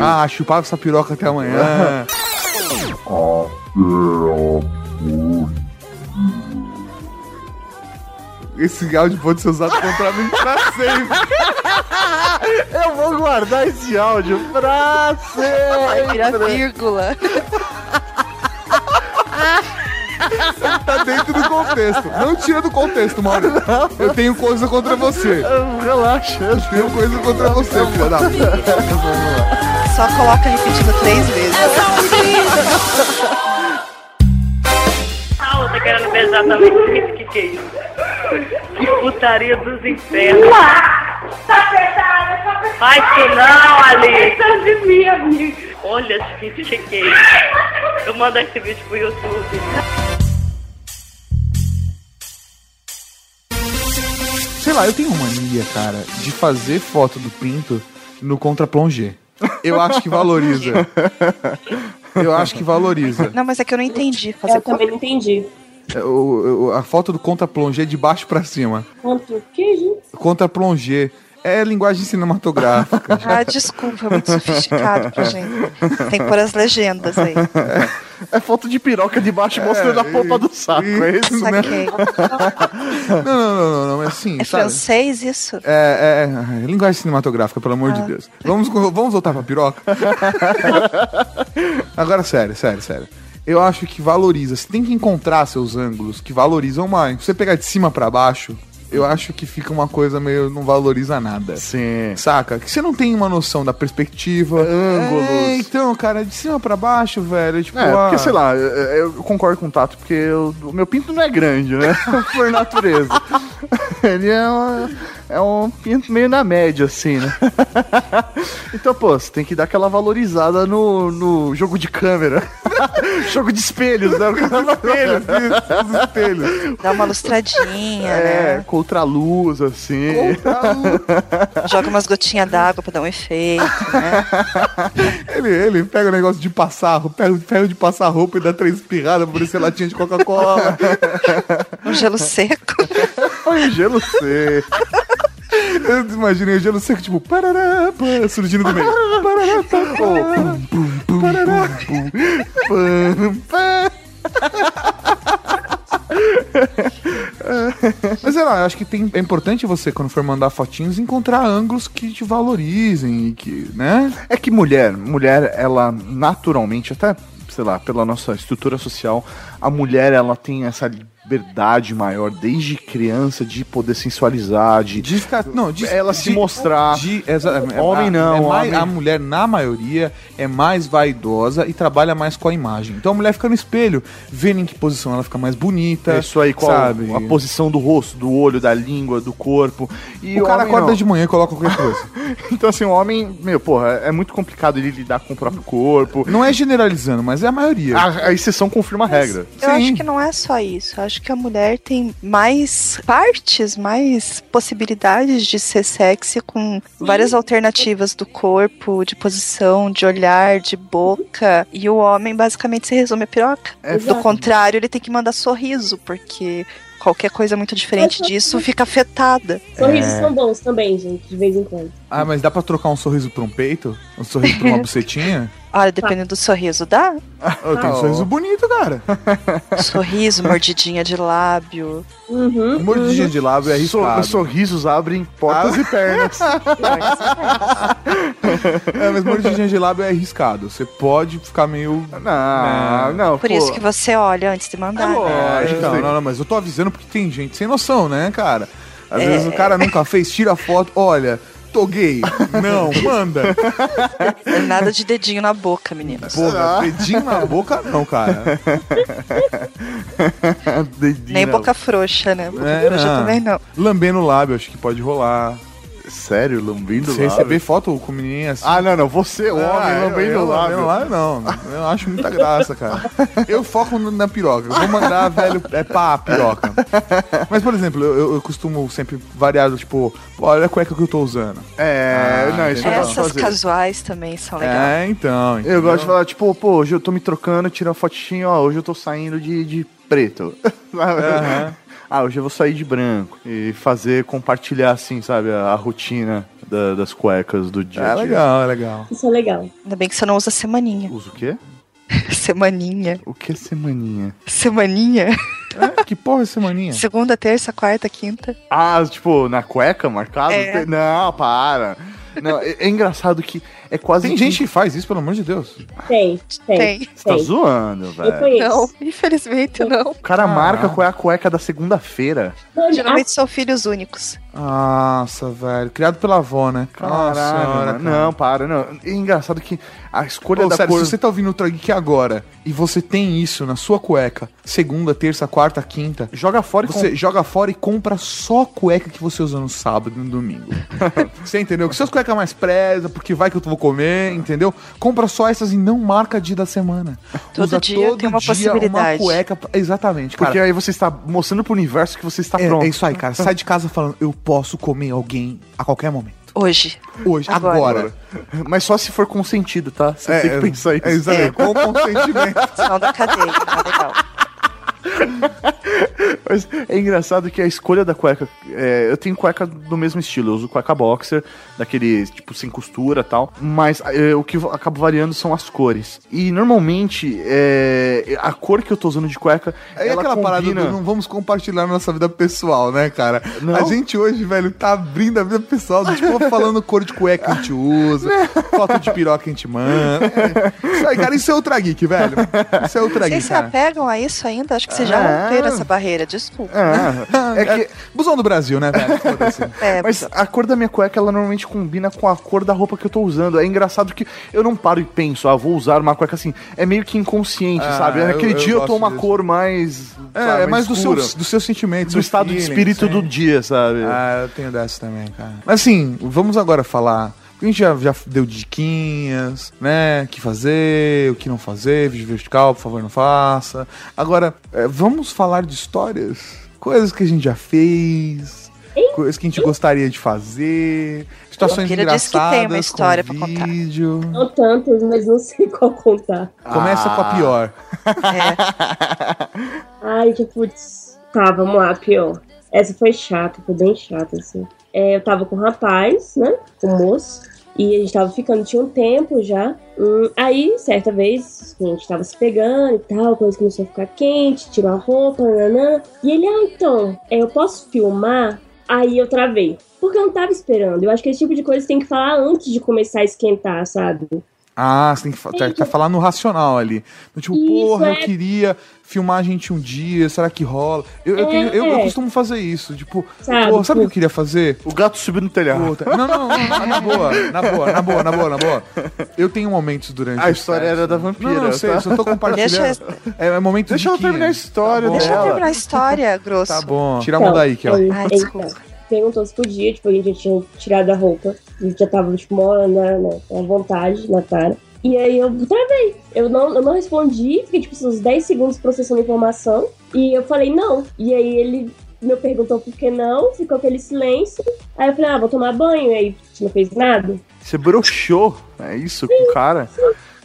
Ah, chupava essa piroca até amanhã. Esse áudio pode ser usado contra mim pra sempre.
Eu vou guardar esse áudio pra
Vai virar
sempre.
vírgula.
Tá dentro do contexto. Não tira do contexto, Mauro. Eu tenho coisa contra você.
Relaxa.
Eu tenho coisa contra você, filha da puta.
Só coloca repetindo três vezes.
Ah, você querendo ver exatamente isso? Que que é isso? Que putaria dos infernos.
Tá apertada, tá apertada.
Faz isso não, Alice.
Tá de mim, amigo.
Olha, é isso? Eu mando esse vídeo pro YouTube.
Sei lá, eu tenho uma mania, cara, de fazer foto do pinto no contra-plongé. Eu acho que valoriza. Eu acho que valoriza.
Não, mas é que eu não entendi. Fazer
Eu também não entendi.
É, o- o- a foto do contra-plongé de baixo pra cima.
Quanto que, gente?
Contra-plongé. É linguagem cinematográfica.
Ah, desculpa, é muito sofisticado pra gente. Tem que pôr as legendas aí.
É foto de piroca de baixo mostrando a polpa do saco, é isso?
né?
Saquei.
Não, não, não, não, não, mas assim,
É
sabe?
francês isso?
É, é, é, linguagem cinematográfica, pelo amor de Deus. Vamos, vamos voltar pra piroca? Agora, sério, sério, sério. Eu acho que valoriza. Você tem que encontrar seus ângulos que valorizam mais. Se você pegar de cima pra baixo, eu acho que fica uma coisa meio. não valoriza nada.
Sim.
Saca? Que você não tem uma noção da perspectiva.
Ângulos.
É, então, cara, de cima pra baixo, velho. Tipo,
É, porque
ah,
sei lá, eu, eu concordo com o Tato, porque eu- o meu pinto não é grande, né? Por natureza. Ele é, uma- é um pinto meio na média, assim, né? Então, pô, você tem que dar aquela valorizada no, no jogo de câmera. jogo de espelhos, né?
Espelhos, isso, os espelhos.
Dá uma lustradinha,
É,
né?
contra a luz, assim.
Joga umas gotinhas d'água pra dar um efeito, né?
Ele, ele pega o negócio de passar, pega o ferro de passar roupa e dá três espirradas pra parecer latinha de Coca-Cola.
Um gelo seco.
Foi gelo seco.
Eu imaginei o gelo seco, tipo, parará, pá, surgindo do meio. Parará, pá, pum, parará, pum, pá. Mas sei lá, eu acho que tem, é importante você, quando for mandar fotinhos, encontrar ângulos que te valorizem e que, né?
É que mulher, mulher, ela naturalmente, até, sei lá, pela nossa estrutura social, a mulher, ela tem essa liberdade maior desde criança de poder sensualizar, de,
De ficar, não, de,
ela se
de-
mostrar.
de- exa- é-
Homem
a-
não,
é mais-
homem-
A mulher, na maioria, é mais vaidosa e trabalha mais com a imagem. Então a mulher fica no espelho, vendo em que posição ela fica mais bonita.
É Isso aí, qual
sabe?
a posição do rosto, do olho, da língua, do corpo. E
o cara
homem
acorda
não.
de manhã e coloca qualquer coisa.
Então, assim, o homem, meu, porra, é muito complicado ele lidar com o próprio corpo.
Não é generalizando, mas é a maioria.
A, a exceção confirma a regra.
Eu
Sim.
acho que não é só isso. Eu acho que a mulher tem mais partes, mais possibilidades de ser sexy com várias alternativas do corpo, de posição, de olhar, de boca. E o homem basicamente se resume a piroca.
É,
Do contrário, ele tem que mandar sorriso, porque qualquer coisa muito diferente disso fica afetada.
Sorrisos
É.
são bons também, gente, de vez em quando.
Ah, mas dá pra trocar um sorriso por um peito? Um sorriso por uma bucetinha?
Olha, dependendo do sorriso, dá?
Eu tenho um
Ah,
sorriso bonito, cara.
Sorriso, mordidinha de lábio.
Uhum.
Mordidinha de lábio é arriscado.
sorrisos abrem portas e pernas.
É, mas mordidinha de lábio é arriscado. Você pode ficar meio...
Não, não.
Por
pô.
isso que você olha antes de mandar. né?
É,
Lógico,
então,
sim.
não, não, mas eu tô avisando porque tem gente sem noção, né, cara? Às
É.
vezes o cara nunca fez, tira a foto, olha, tô gay. Não, manda.
Nada de dedinho na boca, meninos.
Pô, dedinho na boca não, cara.
Dedinho
Nem
na-
boca frouxa, né? Boca
É,
frouxa
não.
também não.
Lambendo o lábio, acho que pode rolar.
Sério, lambendo
Você receber foto com menininha assim.
Ah, não, não. Você, o homem,
Ah, eu-
lambendo
eu,
lábio.
não. Eu acho muita graça, cara. Eu foco no- na piroca. Eu vou mandar, velho, é pá, piroca. Mas, por exemplo, eu, eu- costumo sempre variar, tipo, olha a cueca que eu tô usando.
É,
Ah,
não, isso eu gosto de
Essas
fazer.
casuais também são legais.
É, então.
Eu gosto de falar, tipo, pô, hoje eu tô me trocando, tirar uma fotinha, ó, hoje eu tô saindo de, de preto.
Aham.
Ah, hoje eu vou sair de branco. E fazer, compartilhar, assim, sabe, a, a rotina da- das cuecas do dia.
É legal, é legal.
Isso é legal.
Ainda bem que você não usa semaninha.
Usa o quê?
Semaninha.
O que é semaninha?
Semaninha?
É, que porra é semaninha?
Segunda, terça, quarta, quinta.
Ah, tipo, na cueca marcado?
É.
Não, para. Não, é, é engraçado que é quase.
Tem gente que faz isso, pelo amor de Deus.
Tem, tem.
Tem.
Você tá zoando, velho.
Não, infelizmente não.
O cara
Ah.
marca qual é a cueca da segunda-feira.
Geralmente são filhos únicos.
Nossa, velho. Criado pela avó, né?
Caralho,
senhora,
mano.
cara.
não, para, não. É engraçado que a escolha
Pô,
da
sério,
cor.
se você tá ouvindo o Geek agora e você tem isso na sua cueca, segunda, terça, quarta, quinta,
Joga fora e
você joga fora e compra só a cueca que você usa no sábado e no domingo. você entendeu? Que suas cuecas mais presa, porque vai que eu vou comer, entendeu? Compra só essas e não marca dia da semana.
Todo dia tem uma possibilidade.
Uma cueca, exatamente, cara.
Porque aí você está mostrando pro universo que você está
é,
pronto.
é isso aí, cara. Sai de casa falando, eu posso comer alguém a qualquer momento.
Hoje.
Hoje,
Agora.
agora.
Mas só se for consentido, tá? Você tem que pensar isso.
É, exatamente. Com consentimento.
Senão da cadeia. Tá legal.
Mas é engraçado que a escolha da cueca. é, eu tenho cueca do mesmo estilo, eu uso cueca boxer, daquele tipo sem costura e tal. Mas é, o que acaba variando são as cores. E normalmente é, a cor que eu tô usando de cueca.
É
ela
aquela parada
combina-
do não vamos compartilhar nossa vida pessoal, né, cara?
Não.
A gente hoje, velho, tá abrindo a vida pessoal, do tipo, falando cor de cueca que a gente usa, foto de piroca que a gente manda. Isso aí, cara, isso é Ultra Geek, velho. Isso é Ultra
Vocês
Geek,
se
cara.
apegam a isso ainda? Acho que vocês já
Ah.
romperam essa barreira. Desculpa.
É, é que
Busão do Brasil, né, velho?
É,
Mas a cor da minha cueca, ela normalmente combina com a cor da roupa que eu tô usando. É engraçado que eu não paro e penso, ah, vou usar uma cueca assim. É meio que inconsciente,
Ah,
sabe?
eu-
Naquele
eu
dia eu
gosto
tô uma
disso.
cor mais.
É,
sabe,
é mais do seu, do seu sentimento,
do
seu
estado de
feeling,
espírito
sim.
do dia, sabe?
Ah, eu tenho dessa também, cara. Mas assim, vamos agora falar. A gente já, já deu diquinhas, né? O que fazer, o que não fazer, vídeo vertical, por favor, não faça. Agora, é, vamos falar de histórias? Coisas que a gente já fez, coisas que a gente gostaria de fazer, situações
Vampira disse que
engraçadas
tem uma história
com
pra contar.
vídeo.
Não tantos, mas não sei qual contar.
Começa com a pior.
Ai, que putz. Tá, vamos lá, pior. Essa foi chata, foi bem chata, assim. É, eu tava com um rapaz, né? Com um moço. E a gente tava ficando, tinha um tempo já. Hum, aí, certa vez, a gente tava se pegando e tal, a coisa começou a ficar quente, tirou a roupa, nanã. E ele, ah, então, é, eu posso filmar? Aí eu travei. Porque eu não tava esperando. Eu acho que esse tipo de coisa tem que falar antes de começar a esquentar, sabe?
Ah, você tem que fa- tá, tá falando no racional ali. Então, tipo,
Isso,
porra, eu
é.
queria filmar a gente um dia, será que rola? Eu, eu, tenho- eu, eu
É.
costumo fazer isso, tipo,
Sabe,
porra, sabe o que eu queria fazer?
O gato subiu no telhado.
Não, não, não, não, na boa, na boa, na boa, na boa, na boa. Eu tenho momentos durante
A história era da vampira,
Não, não, eu sei,
tá?
eu só tô compartilhando.
Deixa-
É, é momento
Deixa
de que-
terminar a história
Tá.
Deixa eu terminar a história, grosso.
Tá bom, tira a mão daí, que ela...
aí,
Ai,
aí,
desculpa.
Perguntou se podia, tipo, a gente já tinha tirado a roupa. A gente já tava, tipo, mó na, na, à vontade na cara. E aí eu travei. Eu não, eu não respondi, fiquei, tipo, uns 10 segundos processando a informação. E eu falei não. E aí ele me perguntou por que não, ficou aquele silêncio. Aí eu falei, ah, vou tomar banho. E aí não fez nada.
Você broxou. É isso com o cara?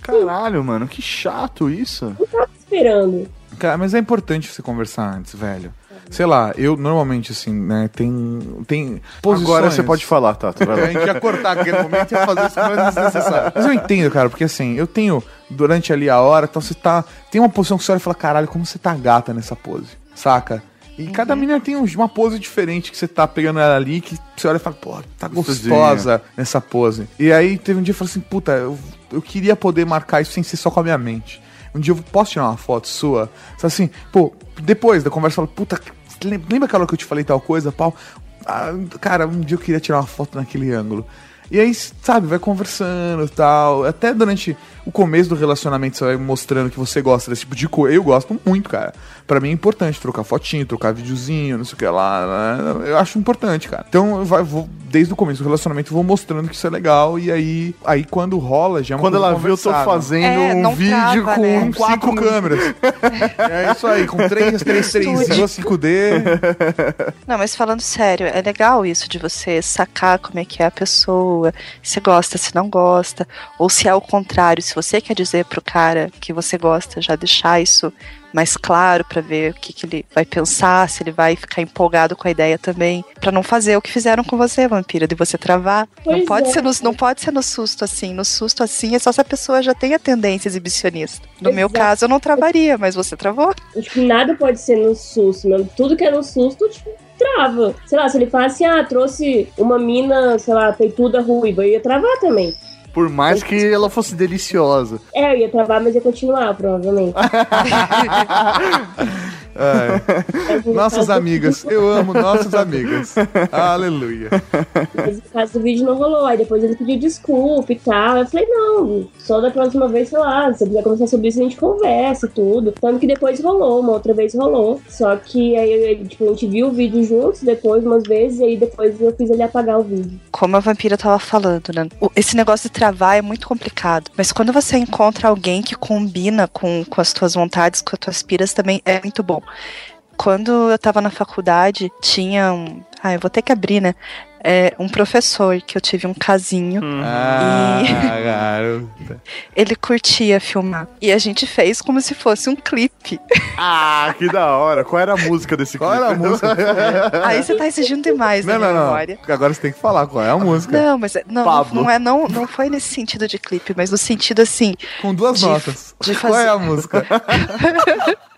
Caralho, mano, que chato isso.
Esperando.
Cara, mas é importante você conversar antes, velho. Sei lá, eu normalmente, assim, né, tem. tem posições...
Agora você pode falar, lá.
A gente ia cortar aquele momento e ia fazer isso mais desnecessário. Mas eu entendo, cara, porque assim, eu tenho, durante ali a hora, então você tá. Tem uma posição que você olha e fala, caralho, como você tá gata nessa pose, saca? E cada menina tem um- uma pose diferente que você tá pegando ela ali, que você olha e fala, pô, tá gostosa nessa pose. E aí teve um dia que eu falei assim, puta, eu, eu queria poder marcar isso sem ser só com a minha mente. Um dia eu posso tirar uma foto sua? Só assim, pô, depois da conversa, eu falo, puta, lem- lembra aquela hora que eu te falei tal coisa, pau? Ah, cara, um dia eu queria tirar uma foto naquele ângulo. E aí, sabe, vai conversando e tal. Até durante o começo do relacionamento você vai mostrando que você gosta desse tipo de coisa. Eu gosto muito, cara. Pra mim é importante trocar fotinho, trocar videozinho, não sei o que lá. né? Eu acho importante, cara. Então, eu vai- vou, desde o começo do relacionamento, eu vou mostrando que isso é legal. E aí, aí quando rola, já é uma
Quando
coisa
ela viu, eu tô fazendo
É,
um vídeo
trava,
com
né?
Com quatro
cinco
câmeras. é isso aí, com três, três, três, duas 5D.
Não, mas falando sério, é legal isso de você sacar como é que é a pessoa, se gosta, se não gosta, ou se é o contrário, se você quer dizer pro cara que você gosta, já deixar isso mais claro pra ver o que, que ele vai pensar, se ele vai ficar empolgado com a ideia também, Pra não fazer o que fizeram com você, vampira, de você travar. não pode
é.
ser no, não pode ser no susto assim. No susto assim é só se a pessoa já tem a tendência exibicionista. No meu
Exato.
caso, eu não travaria, mas você travou.
Tipo, nada pode ser no susto, mano. Tudo que é no susto, tipo, trava. Sei lá, se ele fala assim, ah, trouxe uma mina, sei lá, peituda ruiva, eu ia travar também.
Por mais que ela fosse deliciosa.
É, eu ia travar, mas ia continuar, provavelmente. No
Nossas amigas, eu amo nossas amigas. Aleluia.
Mas no caso do vídeo não rolou. Aí depois ele pediu desculpa e tal. Eu falei, não, só da próxima vez, sei lá, se você quiser conversar sobre isso, a gente conversa e tudo. Tanto que depois rolou, uma outra vez rolou. Só que aí tipo, a gente viu o vídeo juntos depois, umas vezes, e aí depois eu fiz ele apagar o vídeo.
como a vampira tava falando, né? O- Esse negócio de travar é muito complicado. Mas quando você encontra alguém que combina com, com as tuas vontades, com as tuas piras, também é muito bom. Quando eu tava na faculdade, tinha um. Ah, eu vou ter que abrir, né? É, um professor que eu tive um casinho.
Ah, garota.
Ele curtia filmar. E a gente fez como se fosse um clipe.
Ah, que da hora. Qual era a música desse
Qual era a
clipe?
música?
Aí você tá exigindo demais
Não,
minha
não, não.
memória.
Agora você tem que falar qual é a música.
Não, mas é- não,
Pablo.
não é não, não foi nesse sentido de clipe, mas no sentido assim,
Com duas
De-
notas.
de
Qual
fazer-
é a música?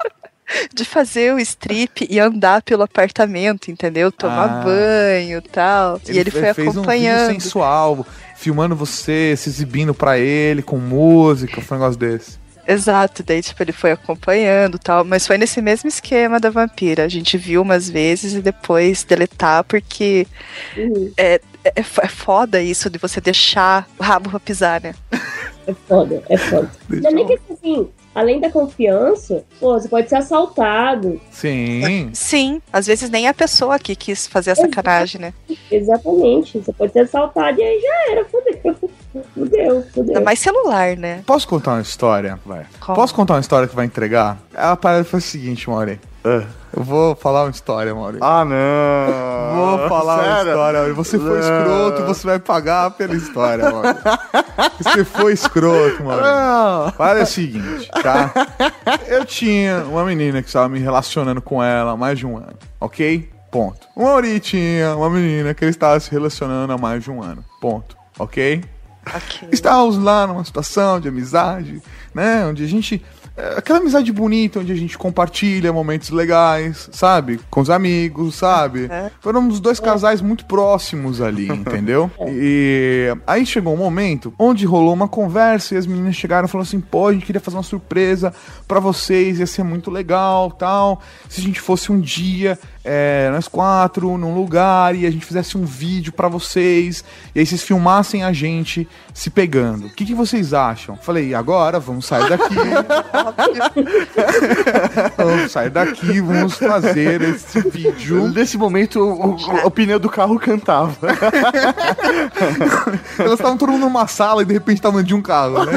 de fazer o strip e andar pelo apartamento, entendeu? Tomar
Ah.
banho e tal. e ele foi
fez um vídeo
acompanhando.
sensual, filmando você, se exibindo pra ele, com música, foi um negócio desse.
Exato, daí tipo, ele foi acompanhando e tal, mas foi nesse mesmo esquema da vampira. A gente viu umas vezes e depois deletar, porque
Uhum.
é, é, é foda isso de você deixar o rabo pra pisar, né?
É foda, é foda. Não é nem que assim, além da confiança, pô, você pode ser assaltado.
Sim.
Sim, às vezes nem a pessoa que quis fazer a sacanagem, né?
Exatamente. Você pode ser assaltado e aí já era, fudeu. Fudeu, fudeu.
Ainda mais celular, né?
Posso contar uma história?
Vai.
Como?
Posso contar uma história que vai entregar? A parada foi o seguinte, Mauri.
Ah.
Eu vou falar uma história, Mauri.
Ah, não.
Vou falar uma
Sério?
história, Mauri. Você foi
Não.
escroto, você vai pagar pela história, Mauri. Você foi escroto, Mauri.
Não.
Para é o seguinte, tá? Eu tinha uma menina que estava me relacionando com ela há mais de um ano, ok? Ponto. O Mauri tinha uma menina que ele estava se relacionando há mais de um ano. Ponto. Ok?
Ok.
Estávamos lá numa situação de amizade, né? Onde a gente é, aquela amizade bonita onde a gente compartilha momentos legais, sabe? Com os amigos, sabe? Foram os dois casais muito próximos ali, entendeu? E aí chegou um momento onde rolou uma conversa e as meninas chegaram e falaram assim: pô, a gente queria fazer uma surpresa pra vocês, ia ser muito legal tal. Se a gente fosse um dia, é, nós quatro, num lugar, e a gente fizesse um vídeo pra vocês, e aí vocês filmassem a gente se pegando. O que, que vocês acham? Falei, agora vamos sair daqui. vamos sair daqui, vamos fazer esse vídeo.
Nesse momento, o, o- o pneu do carro cantava.
Elas estavam todo mundo numa sala e de repente estavam de um carro, né?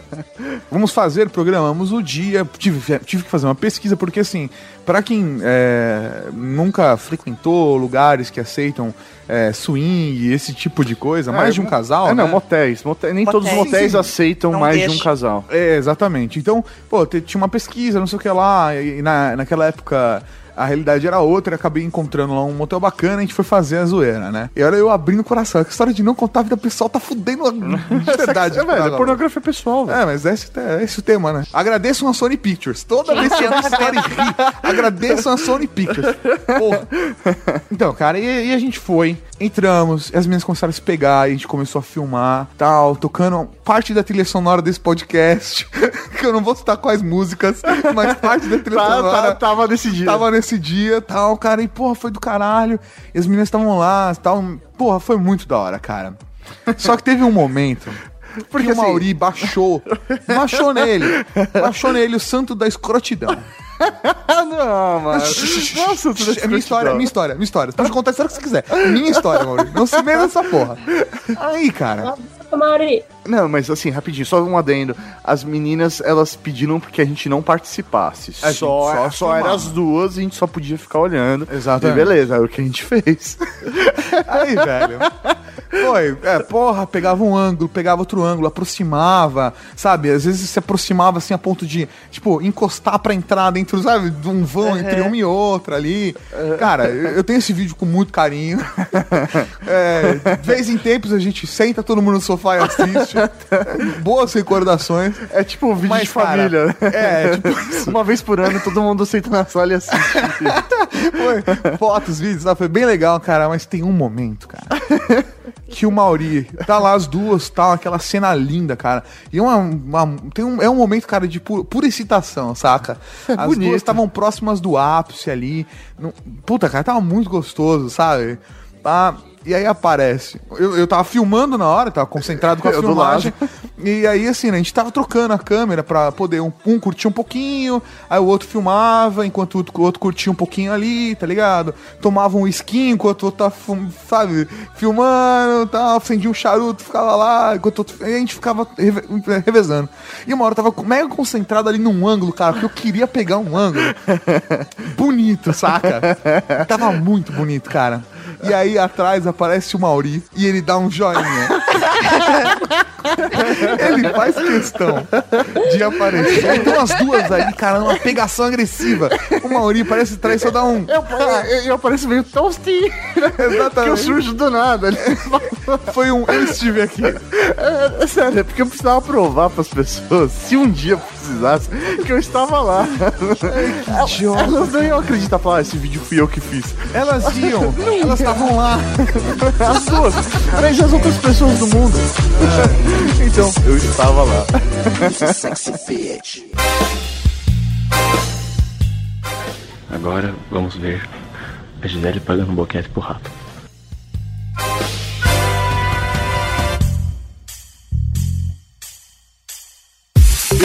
Vamos fazer, programamos o dia. Tive, tive que fazer uma pesquisa, porque assim, pra quem é, nunca frequentou lugares que aceitam é, swing, esse tipo de coisa, mais de um casal.
É, não,
né?
motéis. motéis nem todos os
Motéis.
motéis
Sim, sim.
aceitam
Não
mais de
deixa.
um casal.
É, exatamente. Então, pô, tinha uma pesquisa, não sei o que lá, e na, naquela época a realidade era outra, acabei encontrando lá um motel bacana, a gente foi fazer a zoeira, né? E era eu abrindo o coração, que história de não contar a vida pessoal tá fudendo a- de verdade.
É, velho, é pornografia pessoal, velho.
É, mas esse, é esse o tema, né? Agradeçam a Sony Pictures. Toda vez que eu história e ri, agradeçam a Sony Pictures. Porra. Então, cara, e, e a gente foi, entramos, e as meninas começaram a se pegar, e a gente começou a filmar, tal, tocando parte da trilha sonora desse podcast, que eu não vou citar quais músicas, mas parte da trilha
Tá-
sonora.
tá- tava nesse dia.
Tava nesse dia, tal, cara, e porra, foi do caralho. E as meninas estavam lá, tal. Porra, foi muito da hora, cara. Só que teve um momento porque o
assim-
Mauri baixou, baixou nele, baixou nele o santo da escrotidão.
Não, mano. Nossa, tudo
É minha história, minha história, minha história. Você pode contar a história que você quiser. É minha história, Mauri. Não se meta nessa porra. Aí, cara,
Mauri,
Não, mas assim, rapidinho, só um adendo. As meninas, elas pediram porque a gente não participasse.
A gente
só,
só
só, era
filmava.
as duas e a gente só podia ficar olhando.
Exatamente.
E beleza, é o que a gente fez.
Aí, velho. Foi, é, porra, pegava um ângulo, pegava outro ângulo, aproximava, sabe? Às vezes se aproximava assim a ponto de, tipo, encostar pra entrar dentro, sabe? Um vão entre uma e outra ali. Cara, eu eu tenho esse vídeo com muito carinho. É, de vez em tempos a gente senta todo mundo no sofá e assiste. Boas recordações.
É tipo um vídeo
Mas,
de família. né?
é, tipo
Uma vez por ano, todo mundo senta na sala e assiste.
Foi fotos, vídeos, tá? foi bem legal, cara, mas tem um momento, cara. Que o Mauri, tá lá as duas, tal, aquela cena linda, cara. E uma, uma- tem um, é um momento, cara, de pu- pura excitação, saca? As
bonito.
duas estavam próximas do ápice ali. Não- puta, cara, tava muito gostoso, sabe? Tá? E aí aparece. Eu, eu tava filmando na hora, tava concentrado com a
Eu
filmagem. E aí, assim, né, a gente tava trocando a câmera pra poder um, um curtir um pouquinho, aí o outro filmava, enquanto o outro, curtia um pouquinho ali, tá ligado? Tomava um skin enquanto o outro tava, sabe, filmando tal, acendia um charuto, ficava lá, enquanto o outro. A gente ficava reve- revezando. E uma hora eu tava mega concentrado ali num ângulo, cara, porque eu queria pegar um ângulo bonito, saca? Tava muito bonito, cara. E aí atrás aparece o Mauri e ele dá um joinha. Ele faz questão de aparecer. Então as duas aí, cara, uma pegação agressiva. O Mauri parece trás só dá um.
Eu, eu, eu pareço meio toasty. Que eu
Exatamente.
surjo do nada.
Foi um. Eu estive aqui.
É, é sério, é porque eu precisava provar pras pessoas, se um dia precisasse, que eu estava lá.
idiota.
Elas não iam acreditar, falar, ah, esse vídeo fui eu que fiz.
Elas iam, elas estavam lá.
As duas, mas as outras pessoas do mundo. Então, eu estava lá.
Agora vamos ver a Gisele pagando um boquete pro rato.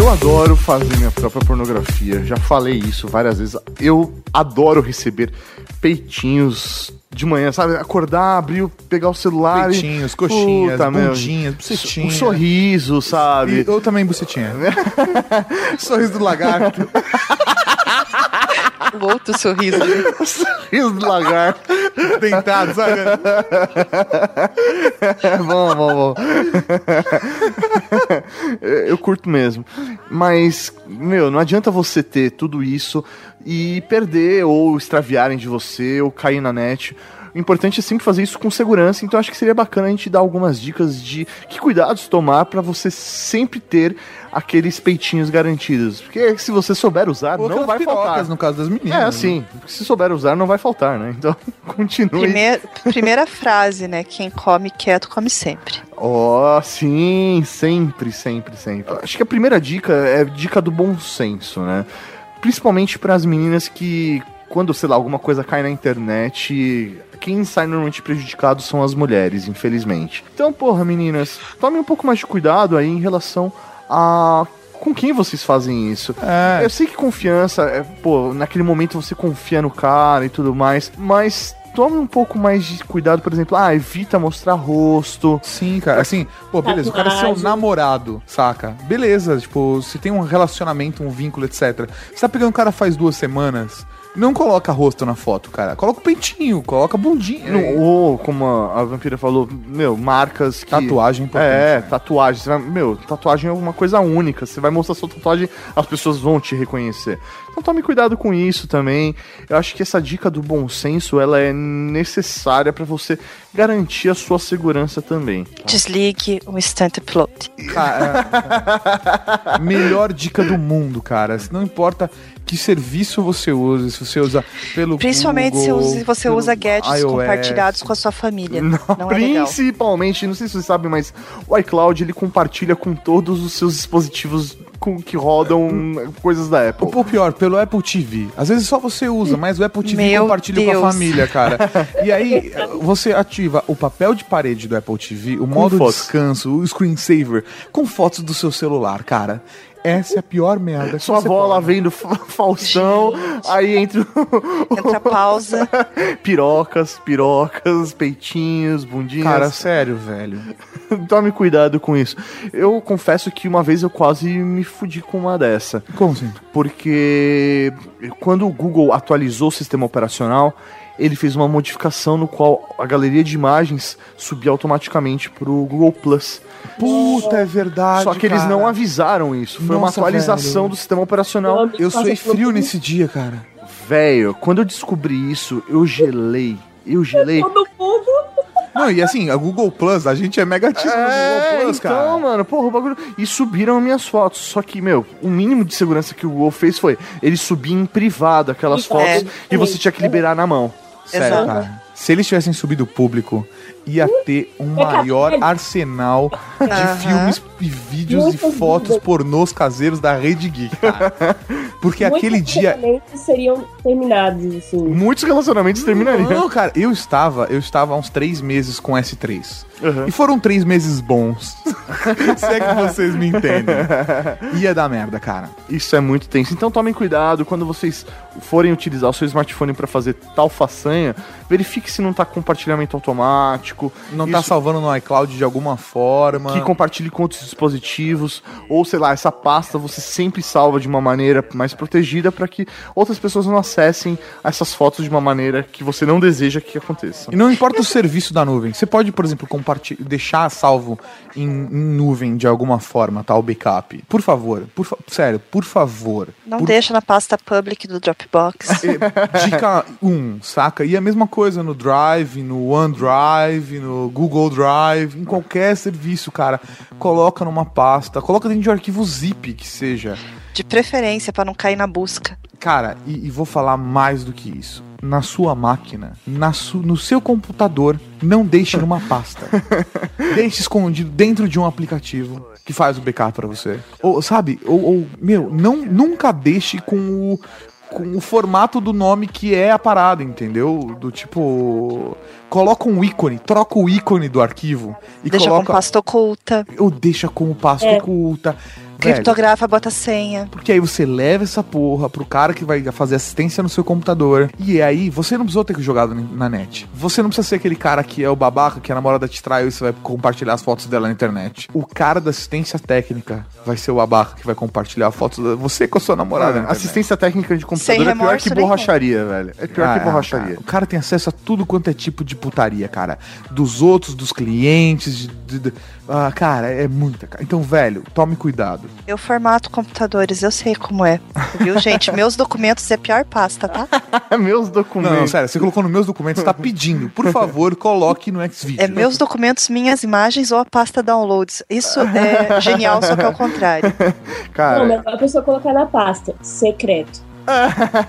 Eu adoro fazer minha própria pornografia. Já falei isso várias vezes. Eu adoro receber peitinhos de manhã, sabe? Acordar, abrir, pegar o celular. e-
Peitinhos, coxinhas,
Puta,
bundinhas,
Um sorriso, sabe?
E eu também, bucetinha. Sorriso do lagarto.
O outro sorriso. né?
sorriso do lagarto.
Tentado, sabe?
É bom, bom, bom. Eu curto mesmo. Mas, meu, não adianta você ter tudo isso e perder ou extraviarem de você ou cair na net. O importante é sempre fazer isso com segurança, então acho que seria bacana a gente dar algumas dicas de que cuidados tomar pra você sempre ter aqueles peitinhos garantidos. Porque se você souber usar,
Ou
não vai
pirocas,
faltar.
no caso das meninas.
É,
né?
assim, se souber usar, não vai faltar, né? Então, continue.
Primeira, primeira frase, né? Quem come quieto, come sempre.
Ó, sim, sempre, sempre, sempre. Acho que a primeira dica é dica do bom senso, né? Principalmente para as meninas que, quando, sei lá, alguma coisa cai na internet, quem sai normalmente prejudicado são as mulheres, infelizmente. Então, porra, meninas, tomem um pouco mais de cuidado aí em relação a. Com quem vocês fazem isso?
É.
Eu sei que confiança, é, pô, naquele momento você confia no cara e tudo mais, mas tome um pouco mais de cuidado, por exemplo, ah, evita mostrar rosto.
Sim, cara. Assim, pô, beleza, o cara é seu namorado, saca? Beleza, tipo, se tem um relacionamento, um vínculo, etc. Você tá pegando o cara faz duas semanas, não coloca rosto na foto, cara. Coloca o peitinho, coloca a bundinha.
Não, ou, como a, a vampira falou, meu, marcas que.
Tatuagem importante,
É,
né?
tatuagem. Vai- meu, tatuagem é uma coisa única. Você vai mostrar sua tatuagem, as pessoas vão te reconhecer. Então tome cuidado com isso também. Eu acho que essa dica do bom senso, ela é necessária pra você garantir a sua segurança também.
Desligue o instant upload.
Cara, é- melhor dica do mundo, cara. Não importa que serviço você usa, se você usa pelo
Principalmente se
Google,
usa- se você usa gadgets
iOS.
compartilhados com a sua família. Não, é legal.
Principalmente, não sei se você sabe, mas o iCloud ele compartilha com todos os seus dispositivos com, que rodam coisas da Apple.
Ou pior, pelo Apple TV. Às vezes só você usa, mas o Apple TV
Meu
compartilha com a
Deus.
família, cara. E aí você ativa o papel de parede do Apple TV, o modo
fotos.
descanso, o screensaver, com fotos do seu celular, cara. Essa é a pior merda. que
Sua
você
avó lá vendo Fa- Faustão, aí entre o-
Entra a pausa.
pirocas, pirocas, peitinhos, bundinhas.
Cara, sério, velho.
Tome cuidado com isso. Eu confesso que uma vez eu quase me fudi com uma dessa.
Como assim?
Porque quando o Google atualizou o sistema operacional, ele fez uma modificação no qual a galeria de imagens subia automaticamente pro Google Plus.
Puta, é verdade.
Só que eles
cara.
não avisaram isso. Foi uma
Nossa,
atualização
velho.
do sistema operacional.
Eu suei frio nesse dia, cara.
Velho, quando eu descobri isso, eu gelei. Eu gelei.
Todo mundo.
Não, e assim, a Google Plus, a gente é megatíssimo no
É,
Google Plus,
então,
cara.
mano, porra, o bagulho. E subiram minhas fotos. Só que, meu, o mínimo de segurança que o Google fez foi ele subir em privado aquelas fotos e você tinha que liberar na mão.
Sério,
Exato.
cara. Se eles tivessem subido público, ia ter um maior arsenal de filmes e vídeos
Muitas
e fotos
dúvidas.
pornôs caseiros da Rede Geek, cara. Porque aquele
Muitos
dia.
relacionamentos seriam terminados, assim.
Muitos relacionamentos terminariam.
Não, cara, eu estava, eu estava há uns três meses com S3.
Uhum.
E foram três meses bons. Se é que vocês me entendem. Ia dar merda, cara.
Isso é muito tenso. Então tomem cuidado quando vocês forem utilizar o seu smartphone para fazer tal façanha. Verifique se não tá com compartilhamento automático.
Não tá
Isso-
salvando no iCloud de alguma forma.
que compartilhe com outros dispositivos, ou sei lá, essa pasta você sempre salva de uma maneira mais protegida para que outras pessoas não acessem essas fotos de uma maneira que você não deseja que aconteça.
E não importa o serviço da nuvem. Você pode, por exemplo, compartilhar, deixar salvo em, em nuvem de alguma forma, tá? O backup. Por favor, por fa- sério, por favor.
Não
Por-
deixa na pasta public do Dropbox.
Dica 1, um, saca? E a mesma coisa no Drive, no OneDrive, no Google Drive, em qualquer serviço, cara. Coloca numa pasta, coloca dentro de um arquivo zip que seja.
De preferência, pra não cair na busca.
Cara, e, e vou falar mais do que isso. Na sua máquina, na su- no seu computador, não deixe numa pasta. deixe escondido dentro de um aplicativo que faz o backup pra você. Ou, sabe? Ou, ou, meu, não, nunca deixe com o, com o formato do nome que é a parada, entendeu? Do tipo. Coloca um ícone, troca o ícone do arquivo e
Deixa
coloca.
com pasta oculta.
Ou deixa como pasta
É.
oculta. Velho,
Criptografa, bota senha.
porque aí você leva essa porra pro cara que vai fazer assistência no seu computador. E aí você não precisou ter jogado na net. Você não precisa ser aquele cara que é o babaca, que a namorada te traiu e você vai compartilhar as fotos dela na internet. O cara da assistência técnica vai ser o babaca que vai compartilhar fotos da você com a sua namorada. internet.
assistência técnica de computador
Sem
é pior
remorso
que
nenhum.
borracharia, velho. É pior
Ah,
que borracharia.
cara, o cara tem acesso a tudo quanto é tipo de putaria, cara. Dos outros, dos clientes, de, de- de- ah, cara, é muita. cara. Então, velho, tome cuidado.
Eu formato computadores, eu sei como é. Viu, gente? Meus documentos é pior pasta, tá?
Meus documentos.
Não, sério, você colocou nos meus documentos, tá pedindo. Por favor, coloque no Xvideo.
É meus documentos, minhas imagens ou a pasta downloads. Isso é genial, só que é o contrário.
Cara,
Não, mas a pessoa colocar na pasta, secreto.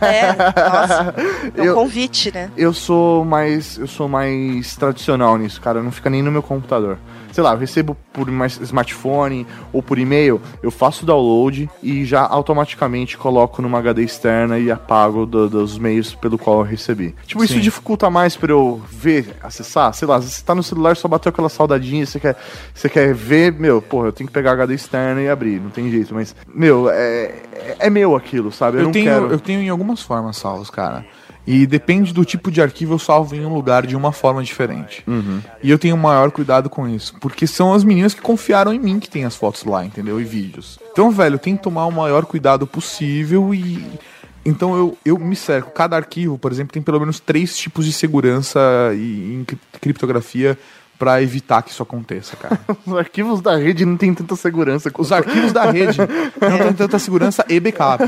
É, nossa. É um
Eu-
convite, né?
eu sou mais. Eu sou mais tradicional nisso, cara. Não fica nem no meu computador. Sei lá, eu recebo por smartphone ou por e-mail, eu faço o download e já automaticamente coloco numa HD externa e apago do- dos meios pelo qual eu recebi. Tipo, isso
Sim.
dificulta mais pra eu ver, acessar, sei lá, você tá no celular, só bateu aquela saudadinha, você quer, você quer ver, meu, porra, eu tenho que pegar a HD externa e abrir, não tem jeito, mas, meu, é, é meu aquilo, sabe? Eu,
Eu tenho,
quero.
eu tenho em algumas formas salvos, cara. E depende do tipo de arquivo, eu salvo em um lugar de uma forma diferente.
Uhum.
E eu tenho maior cuidado com isso. Porque são as meninas que confiaram em mim que tem as fotos lá, entendeu? E vídeos. Então, velho, eu tenho que tomar o maior cuidado possível e. Então eu, eu me cerco. Cada arquivo, por exemplo, tem pelo menos três tipos de segurança e em cri- criptografia pra evitar que isso aconteça, cara.
Os arquivos da rede não tem tanta segurança.
Os arquivos da rede não têm tanta segurança e backup.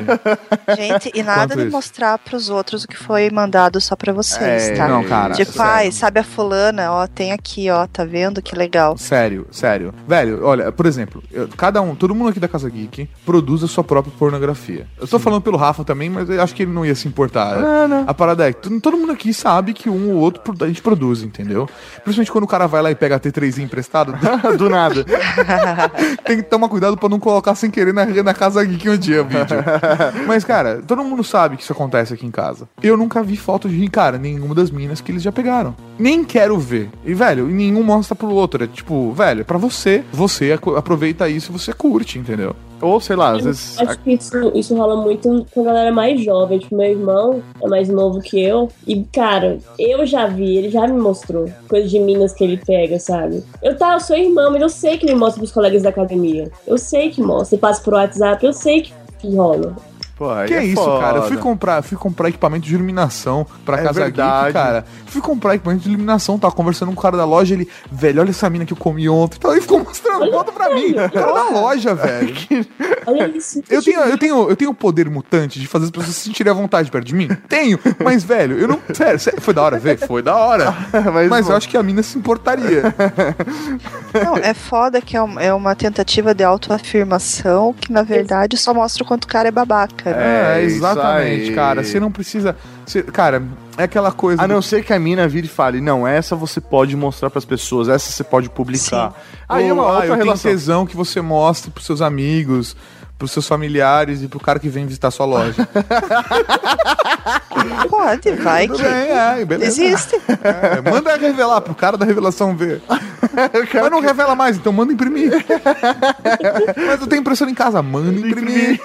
Gente, e nada
Quanto
de
isso?
mostrar pros outros o que foi mandado só pra vocês,
É,
tá?
não, cara,
Tipo,
sério.
ai, sabe a fulana, ó, tem aqui, ó, tá vendo? Que legal.
Sério, sério. Velho, olha, por exemplo, eu- cada um, todo mundo aqui da Casa Geek produz a sua própria pornografia. Eu tô falando pelo Rafa também, mas eu acho que ele não ia se importar. A parada é que todo mundo aqui sabe que um ou outro a gente produz, entendeu? Principalmente quando o cara vai lá e pega a T3 emprestado,
Do nada.
tem que tomar cuidado pra não colocar sem querer na, na Casa Geek um dia vídeo. Mas, cara, todo mundo sabe que isso acontece aqui em casa. Eu nunca vi foto de, cara, nenhuma das minas que eles já pegaram. Nem quero ver. E, velho, nenhum mostra pro outro. É tipo, velho, é pra você. Você aproveita isso e você curte, entendeu?
Ou, sei lá, às vezes.
Acho que isso, isso rola muito com a galera mais jovem. Tipo, meu irmão é mais novo que eu. E, cara, eu já vi, ele já me mostrou coisas de minas que ele pega, sabe? Eu tá, eu sou irmã, mas eu sei que ele mostra pros colegas da academia. Eu sei que mostra. Ele passa por WhatsApp, eu sei que, que rola.
Pô,
que é, isso,
foda.
cara? Eu fui comprar, fui comprar equipamento de iluminação pra
É
Casa
verdade.
Geek, cara. Fui comprar equipamento de iluminação, tava conversando com o cara da loja, ele, velho, olha essa mina que eu comi ontem. Então ele ficou mostrando foto pra mim. O cara da loja, velho.
Olha isso.
Eu tenho, eu, tenho, eu tenho o poder mutante de fazer as pessoas se sentirem à vontade perto de mim? Tenho, mas, velho, eu não. Sério, sério, foi da hora ver? Foi da hora.
Mas,
Mas eu acho que a mina se importaria.
Não, é foda que é um- é uma tentativa de autoafirmação que, na verdade, só mostra o quanto o cara é babaca. né?
É,
isso
exatamente, cara. Você não precisa. você- cara, é aquela coisa.
A
do-
não ser que a mina vire e fale, não, essa você pode mostrar pras pessoas, essa você pode publicar. Aí é uma
ah,
outra
eu tenho
relação.
tesão que você mostre pros seus amigos, pros seus familiares e pro cara que vem visitar sua loja.
Pode, vai
Tudo
que.
bem, é, beleza.
Existe.
É, manda revelar pro cara da revelação ver. Mas não revela mais, então manda imprimir. Mas eu tenho impressora em casa, manda imprimir.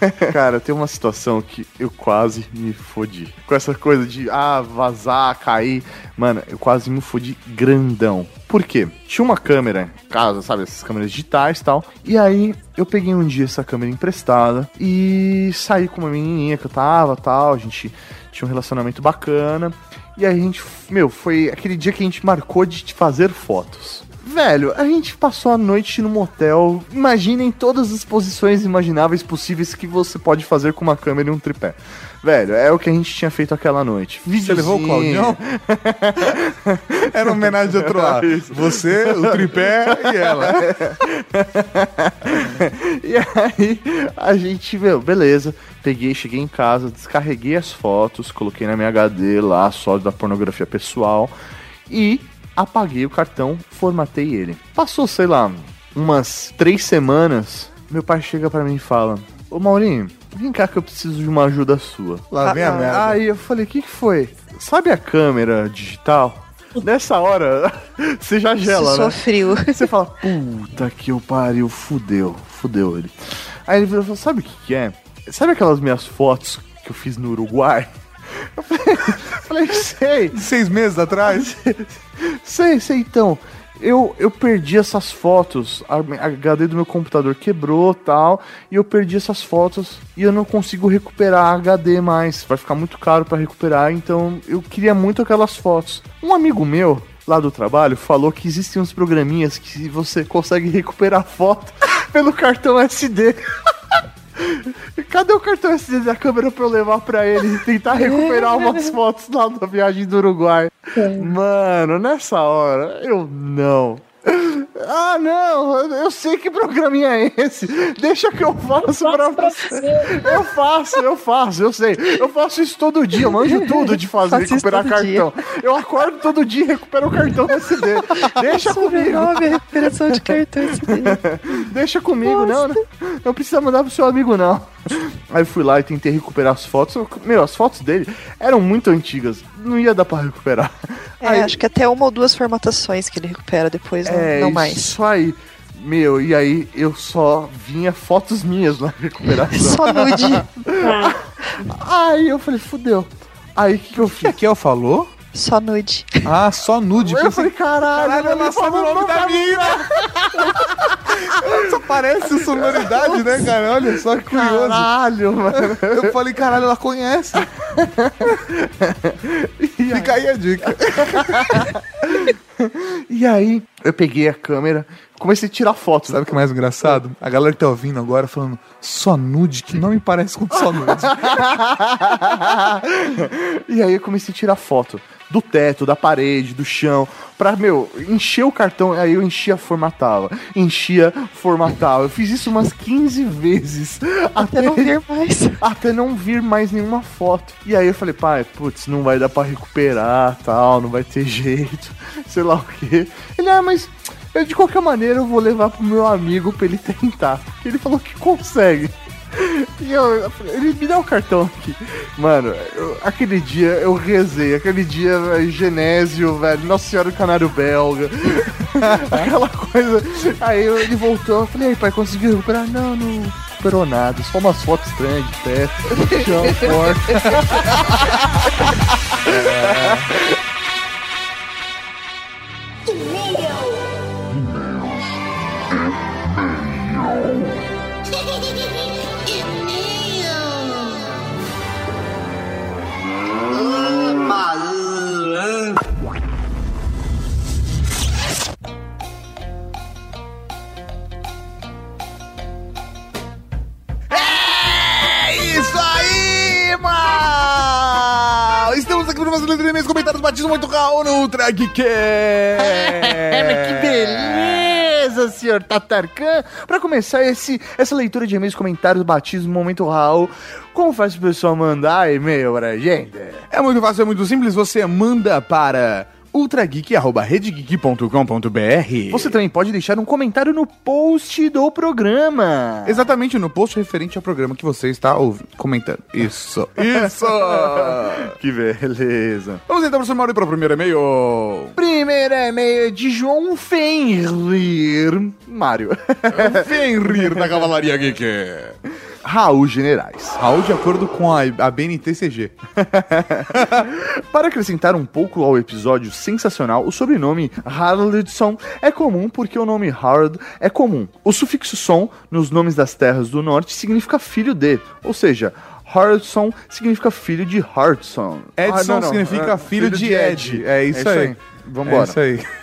É,
Cara, tem uma situação que eu quase me fodi. Com essa coisa de, ah, vazar, cair. Mano, eu quase me fodi grandão. Por quê? Tinha uma câmera em casa, sabe? Essas câmeras digitais e tal. E aí, eu peguei um dia essa câmera emprestada e saí com uma menininha que eu tava tal. A gente tinha um relacionamento bacana. E aí a gente, meu, foi aquele dia que a gente marcou de fazer fotos. Velho, a gente passou a noite no motel. Imaginem todas as posições imagináveis possíveis que você pode fazer com uma câmera e um tripé. Velho, é o que a gente tinha feito aquela noite.
Você levou o. Claudião? Era uma homenagem de outro lado. Você, o tripé e ela.
E aí, a gente, meu, beleza. Peguei, cheguei em casa, descarreguei as fotos, coloquei na minha HD lá, só da pornografia pessoal. E apaguei o cartão, formatei ele. Passou, sei lá, umas três semanas. Meu pai chega pra mim e fala: Ô Maurinho, vem cá que eu preciso de uma ajuda sua.
Lá vem a
Ah,
merda.
Aí eu falei: O que, que foi? Sabe a câmera digital? Nessa hora, você já gela, né?
Sofreu.
Você fala, puta que eu pariu, fudeu, fudeu ele. Aí ele falou, sabe o que que é? Sabe aquelas minhas fotos que eu fiz no Uruguai? Eu falei, falei, sei,
Seis meses atrás.
sei, sei então. Eu, eu perdi essas fotos, a HD do meu computador quebrou tal, e eu perdi essas fotos e eu não consigo recuperar a HD mais. Vai ficar muito caro pra recuperar, então eu queria muito aquelas fotos. Um amigo meu lá do trabalho falou que existem uns programinhas que você consegue recuperar foto pelo cartão SD. Cadê o cartão SD da câmera pra eu levar pra ele e tentar recuperar umas fotos lá da viagem do Uruguai? Mano, nessa hora, eu não. Ah, não, eu sei que programinha é esse. Deixa que eu faço pra você. Eu faço, eu faço, eu sei. Eu faço isso todo dia, eu manjo tudo de fazer,
Faço
recuperar
todo dia.
cartão. Eu acordo todo dia e recupero o cartão SD. Deixa comigo.
Sobrenome, recuperação de cartão SD.
Deixa comigo, não, não. Não precisa mandar pro seu amigo, não. Aí eu fui lá e tentei recuperar as fotos. Meu, as fotos dele eram muito antigas. Não ia dar pra recuperar.
É,
Aí-
acho que até uma ou duas formatações que ele recupera depois, não,
É,
não mais.
Isso aí. Meu, e aí eu só vinha fotos minhas na recuperação.
Só nude.
aí eu falei, fudeu. Aí o que, que eu
O que
fiz?
a Kel falou?
Só nude.
Ah, só nude.
Eu falei, caralho,
Caralho, ela sabe
falou
o nome da mina! Só parece sonoridade, né, cara? Olha só que curioso.
Caralho, mano.
Eu falei, caralho, ela conhece. Fica aí a dica.
E aí eu peguei a câmera, comecei a tirar fotos.
Sabe o que é mais engraçado? A galera que tá ouvindo agora falando só nude, que não me parece com só nude.
e aí eu comecei a tirar foto do teto, da parede, do chão, pra, meu, encher o cartão, aí eu enchia, formatava, enchia, formatava. Eu fiz isso umas 15 vezes, até,
Até não vir mais.
até não vir mais nenhuma foto. E aí eu falei, pai, putz, não vai dar pra recuperar, tal, não vai ter jeito, sei lá o quê. Ele, ah, mas eu, de qualquer maneira eu vou levar pro meu amigo pra ele tentar. Porque ele falou que consegue. E eu, falei, ele me dá o cartão aqui. Mano, eu- aquele dia eu rezei, aquele dia, Genésio, velho, Nossa Senhora do Canário Belga, aquela coisa. Aí eu- ele voltou, eu falei, "Ei, pai, conseguiu recuperar? Não, não recuperou nada, só umas fotos estranhas de teto, chão, porta.
Estamos aqui para fazer leitura de e-mails, comentários, batismo muito Raul no!
É, que beleza, senhor Tatarkan! Pra começar esse, essa leitura de e-mails, comentários, batismo, momento Raul, como faz o pessoal mandar e-mail pra gente?
É muito fácil, é muito simples, você manda para ultrageek.redgeek.com.br
Você também pode deixar um comentário no post do programa.
Exatamente no post referente ao programa que você está ouvindo, comentando. Isso, isso!
Que beleza.
Vamos então, professor Mauro, para o primeiro e-mail.
Primeiro e-mail é de João Fenrir. Mário.
Fenrir da Cavalaria Geek.
Raul Generais.
Raul, de acordo com a, a BNTCG.
Para acrescentar um pouco ao episódio sensacional, o sobrenome Haraldson é comum porque o nome Harald é comum. O sufixo son nos nomes das terras do norte significa filho de, ou seja, Haraldson significa filho de Hardson.
Edson
Ah, não, não,
significa
é,
filho, de Ed. É isso, aí.
Vambora.
É isso aí.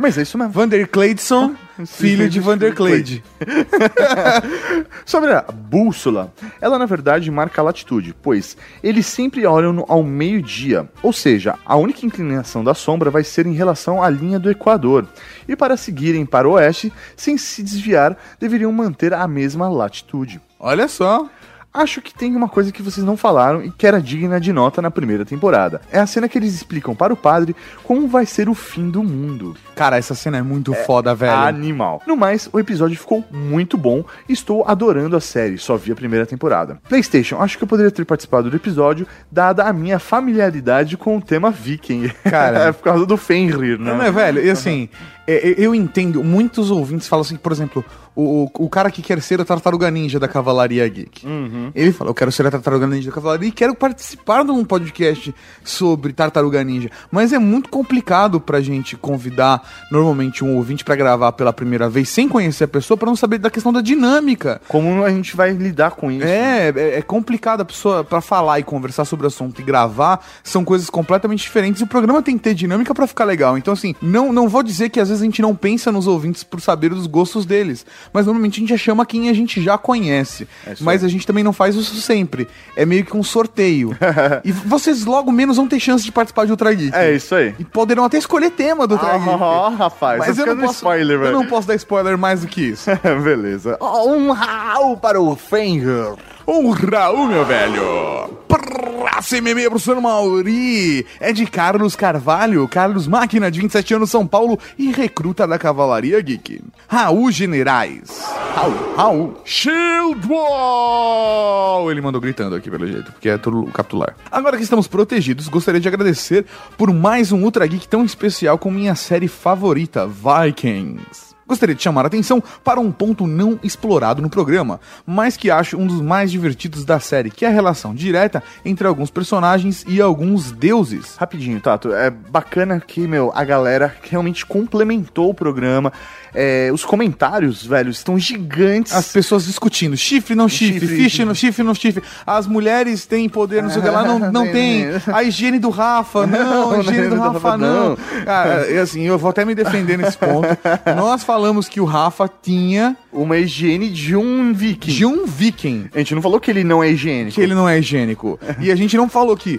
Mas é isso mesmo.
Vander Cleidson, filho de Vander Cleide.
Sobre a bússola, ela na verdade marca a latitude, pois eles sempre olham ao meio-dia, ou seja, a única inclinação da sombra vai ser em relação à linha do Equador. E para seguirem para o oeste, sem se desviar, deveriam manter a mesma latitude.
Olha só.
Acho que tem uma coisa que vocês não falaram e que era digna de nota na primeira temporada. É a cena que eles explicam para o padre como vai ser o fim do mundo.
Cara, essa cena é muito foda, velho.
Animal. No mais, o episódio ficou muito bom e estou adorando a série, só vi a primeira temporada. PlayStation, acho que eu poderia ter participado do episódio, dada a minha familiaridade com o tema Viking.
Cara.
é por causa do Fenrir, né?
Não, é, velho, e assim, é, é, eu entendo, muitos ouvintes falam assim, por exemplo, o, o cara que quer ser a tartaruga ninja da Cavalaria Geek. Ele fala, eu quero ser a tartaruga ninja da Cavalaria e quero participar de um podcast sobre tartaruga ninja. Mas é muito complicado pra gente convidar, normalmente, um ouvinte pra gravar pela primeira vez sem conhecer a pessoa, pra não saber da questão da dinâmica.
Como a gente vai lidar com isso?
É, é, é complicado a pessoa pra falar e conversar sobre o assunto e gravar, são coisas completamente diferentes e o programa tem que ter dinâmica pra ficar legal. Então, assim, não, não vou dizer que às vezes vezes a gente não pensa nos ouvintes por saber dos gostos deles. Mas normalmente a gente já chama quem a gente já conhece.
É
mas a gente também não faz isso sempre. É meio que um sorteio. e vocês logo menos vão ter chance de participar de Ultra Geek.
É isso aí.
E poderão até escolher tema do Ultra Geek.
Ó, rapaz,
Mas
tá
eu não, posso,
spoiler,
eu não posso dar spoiler mais do que isso.
Beleza. Um Raul para o Fenger.
Um Raul, meu velho. Próximo e-mail pro senhor Mauri. É de Carlos Carvalho. Carlos Máquina, de 27 anos, São Paulo e recruta da Cavalaria Geek. Raul Generais. Raul, Raul. Shield Wall! Ele mandou gritando aqui, pelo jeito, porque é tudo capitular. Agora que estamos protegidos, gostaria de agradecer por mais um Ultra Geek tão especial com minha série favorita, Vikings. Gostaria de chamar a atenção para um ponto não explorado no programa, mas que acho um dos mais divertidos da série, que é a relação direta entre alguns personagens e alguns deuses.
Rapidinho, Tato. É bacana que, meu, a galera realmente complementou o programa. É, os comentários, velho, estão gigantes.
As pessoas discutindo, chifre, não chifre,
Chifre,
chifre, não chifre, não chifre. As mulheres têm poder, não sei o que lá, não, não tem. A higiene do Rafa, não, a higiene do Rafa, não. Cara, assim, eu vou até me defender nesse ponto. Nós falamos que o Rafa tinha
Uma higiene de um viking.
de um viking.
A gente não falou que ele não é higiênico.
que ele não é higiênico. E a gente não falou que.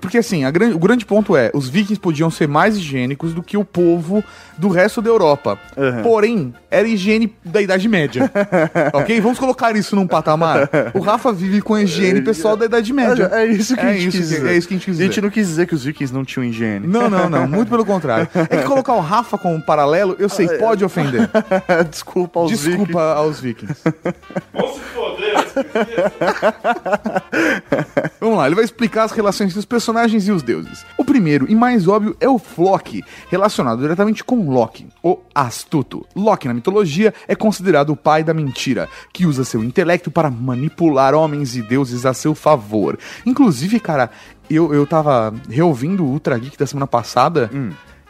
Porque assim, a gran- o grande ponto é: os vikings podiam ser mais higiênicos do que o povo do resto da Europa.
Uhum.
Porém, era higiene da Idade Média. ok? Vamos colocar isso num patamar. O Rafa vive com a higiene pessoal da Idade Média.
É isso que
É
a gente quis dizer.
é isso que a gente quis
A gente
dizer.
não quis dizer que os vikings não tinham higiene.
Não, não, não. Muito pelo contrário. É que colocar o Rafa como um paralelo, eu sei, pode ofender.
Desculpa aos
Desculpa
vikings.
aos vikings. Vamos lá, ele vai explicar as relações entre os personagens e os deuses. O primeiro e mais óbvio é o Floki, relacionado diretamente com Loki, o astuto. Loki na mitologia é considerado o pai da mentira, que usa seu intelecto para manipular homens e deuses a seu favor. Inclusive, cara, eu, eu tava reouvindo o Ultra Geek da semana passada.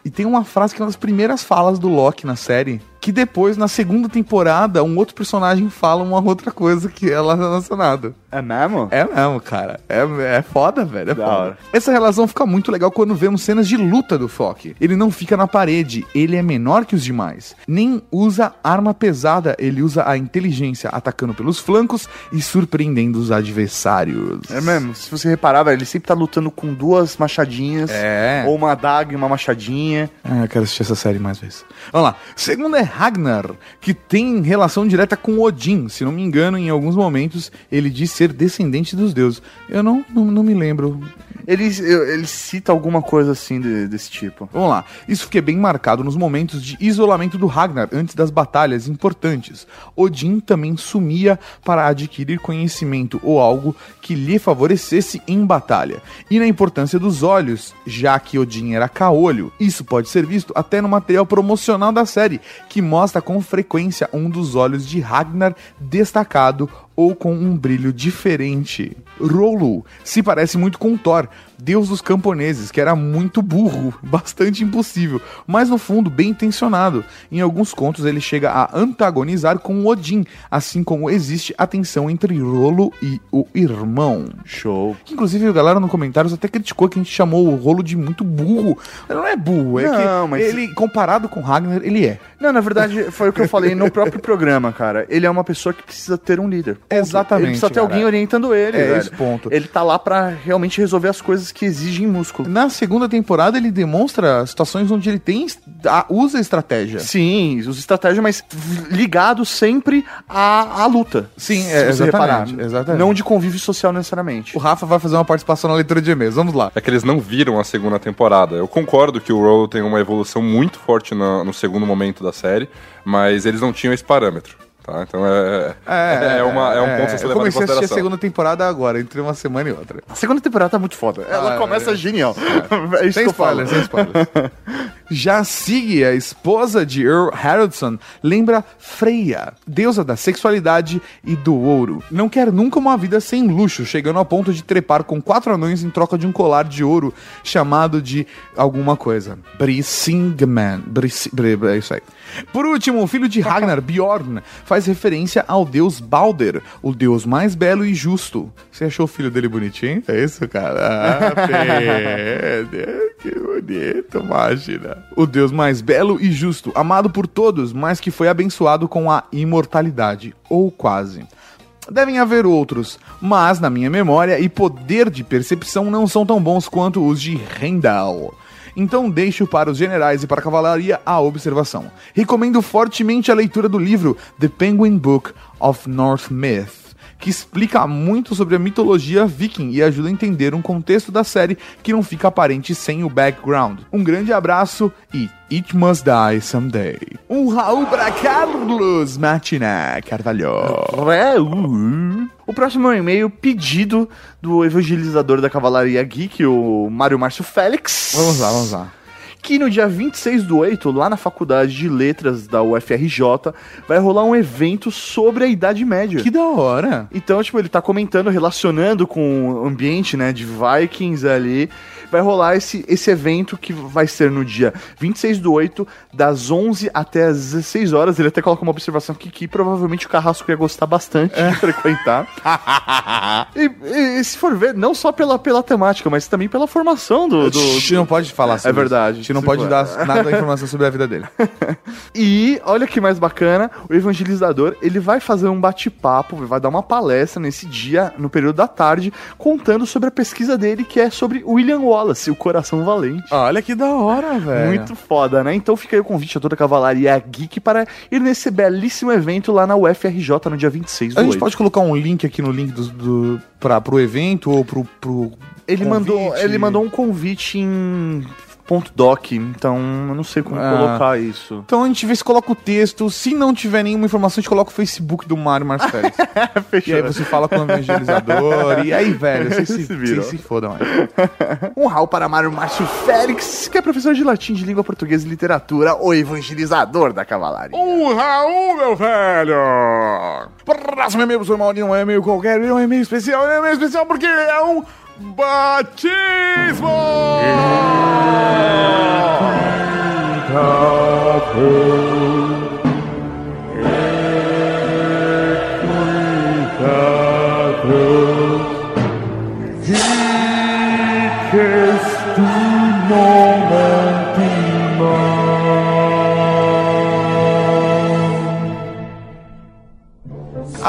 E tem uma frase que é uma das primeiras falas do Loki na série. Que depois, na segunda temporada, um outro personagem fala uma outra coisa que é lá relacionada.
É mesmo?
É mesmo, cara. É, é foda, velho. É
Da
foda.
hora.
Essa relação fica muito legal quando vemos cenas de luta do Flock. Ele não fica na parede, ele é menor que os demais. Nem usa arma pesada, ele usa a inteligência, atacando pelos flancos e surpreendendo os adversários.
É mesmo. Se você reparar, velho, ele sempre tá lutando com duas machadinhas.
É.
Ou uma adaga e uma machadinha.
Ah, eu quero assistir essa série mais vezes. Vamos lá. Segundo é Ragnar, que tem relação direta com Odin. Se não me engano, em alguns momentos ele diz ser descendente dos deuses. Eu não, não, não me lembro.
Ele, ele cita alguma coisa assim de- desse tipo.
Vamos lá. Isso fica bem marcado nos momentos de isolamento do Ragnar antes das batalhas importantes. Odin também sumia para adquirir conhecimento ou algo que lhe favorecesse em batalha. E na importância dos olhos, já que Odin era caolho. Isso pode ser visto até no material promocional da série, que mostra com frequência um dos olhos de Ragnar destacado ou com um brilho diferente. Rolu se parece muito com Thor, deus dos camponeses, que era muito burro, bastante impossível, mas no fundo bem intencionado. Em alguns contos ele chega a antagonizar com Odin, assim como existe a tensão entre Rolo e o irmão.
Show.
Inclusive a galera no comentários até criticou que a gente chamou o Rolo de muito burro. Ele não é burro, é
Não,
que
mas-
ele, comparado com Ragnar, ele é.
Não, na verdade, foi o que eu falei no próprio programa, cara. Ele é uma pessoa que precisa ter um líder. Ponto.
Exatamente,
Ele precisa ter
cara.
alguém orientando ele,
É
velho.
esse ponto.
Ele tá lá pra realmente resolver as coisas que exigem músculo.
Na segunda temporada ele demonstra situações onde ele tem a- usa estratégia.
Sim, os estratégias, mas ligados sempre à, à luta.
Sim, é, exatamente,
reparar.
exatamente.
Não de convívio social necessariamente.
O Rafa vai fazer uma participação na leitura de e-mails. Vamos lá.
É que eles não viram a segunda temporada. Eu concordo que o Rolo tem uma evolução muito forte na- no segundo momento da série, mas eles não tinham esse parâmetro. Tá? Então é, é, uma, é um ponto a ser
Eu
levado
comecei a assistir a segunda temporada agora, entre uma semana e outra.
A segunda temporada tá muito foda. Ela
Ah,
começa
é.
genial. É isso
Sem
que
spoilers, sem spoilers. Já Sig, a esposa de Earl Haraldson, lembra Freya, deusa da sexualidade e do ouro. Não quer nunca uma vida sem luxo, chegando ao ponto de trepar com quatro anões em troca de um colar de ouro chamado de alguma coisa. Brisingman. Bris, bri- é isso aí. Por último, o filho de Ragnar, Bjorn, faz referência ao deus Balder, o deus mais belo e justo. Você achou o filho dele bonitinho? É isso, cara? Ah. Que bonito, imagina. O Deus mais belo e justo, amado por todos, mas que foi abençoado com a imortalidade, ou quase. Devem haver outros, mas na minha memória e poder de percepção não são tão bons quanto os de Rendal. Então deixo para os generais e para a cavalaria a observação. Recomendo fortemente a leitura do livro The Penguin Book of North Myth, que explica muito sobre a mitologia viking e ajuda a entender um contexto da série que não fica aparente sem o background. Um grande abraço e It Must Die Someday. Um Raul para Carlos Martina Carvalho.
O próximo é um e-mail pedido do evangelizador da Cavalaria Geek, o Mário Márcio Félix.
Vamos lá, vamos lá.
Que no dia 26 do 8, lá na Faculdade de Letras da UFRJ, vai rolar um evento sobre a Idade Média.
Que da hora.
Então, tipo, ele tá comentando, relacionando com o ambiente, né, de Vikings ali. Vai rolar esse, esse evento que vai ser no dia 26 do 8, das 11 até as 16 horas. Ele até coloca uma observação aqui que provavelmente o Carrasco ia gostar bastante de frequentar. e, e- se for ver, não só pela, pela temática, mas também pela formação do. do,
A gente não pode falar sobre
É verdade.
isso. A gente não pode
for-
dar nada da informação sobre a vida dele.
E olha que mais bacana, o evangelizador, ele vai fazer um bate-papo, vai dar uma palestra nesse dia, no período da tarde, contando sobre a pesquisa dele, que é sobre William Wallace, o coração valente.
Olha que da hora, velho.
Muito foda, né? Então fica aí o convite a toda a Cavalaria Geek para ir nesse belíssimo evento lá na UFRJ no dia 26 do
A gente
8.
pode colocar um link aqui no link do, do, pra, pro evento ou pro. pro
Ele mandou, ele mandou um convite em .doc, então eu não sei como
Ah.
colocar isso.
Então a gente vê se coloca o texto. Se não tiver nenhuma informação, a gente coloca o Facebook do Mário Marcos Félix. e aí você fala com o evangelizador. e aí, velho, vocês se, vocês se fodam aí.
Um rau para Mário Márcio Félix, que é professor de latim, de língua portuguesa e literatura, o evangelizador da cavalaria.
Um Raul, meu velho! Próximo e-mail, professor Maurinho, não é e-mail qualquer, é um e-mail especial, é um e-mail especial porque é um batismo!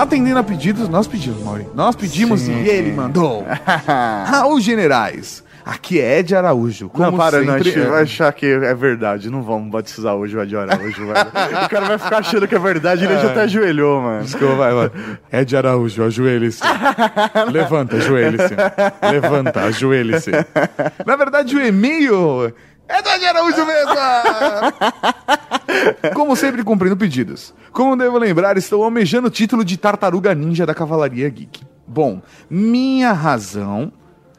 Atendendo a pedidos, nós pedimos, Maurinho. Nós pedimos
Sim.
e ele mandou. Raul Generais. Aqui é Ed Araújo. Como
não, para, não, a
sempre,
gente
é.
vai achar que é verdade. Não vamos batizar hoje o Ed Araújo, velho. O cara vai ficar achando que é verdade, ele já até ajoelhou, mano.
Desculpa, vai, vai. Ed Araújo, ajoelhe-se. Levanta, ajoelhe-se. Levanta, ajoelhe-se. Na verdade, o e-mail é Ed Araújo mesmo! Como sempre, cumprindo pedidos. Como devo lembrar, estou almejando o título de Tartaruga Ninja da Cavalaria Geek. Bom, minha razão...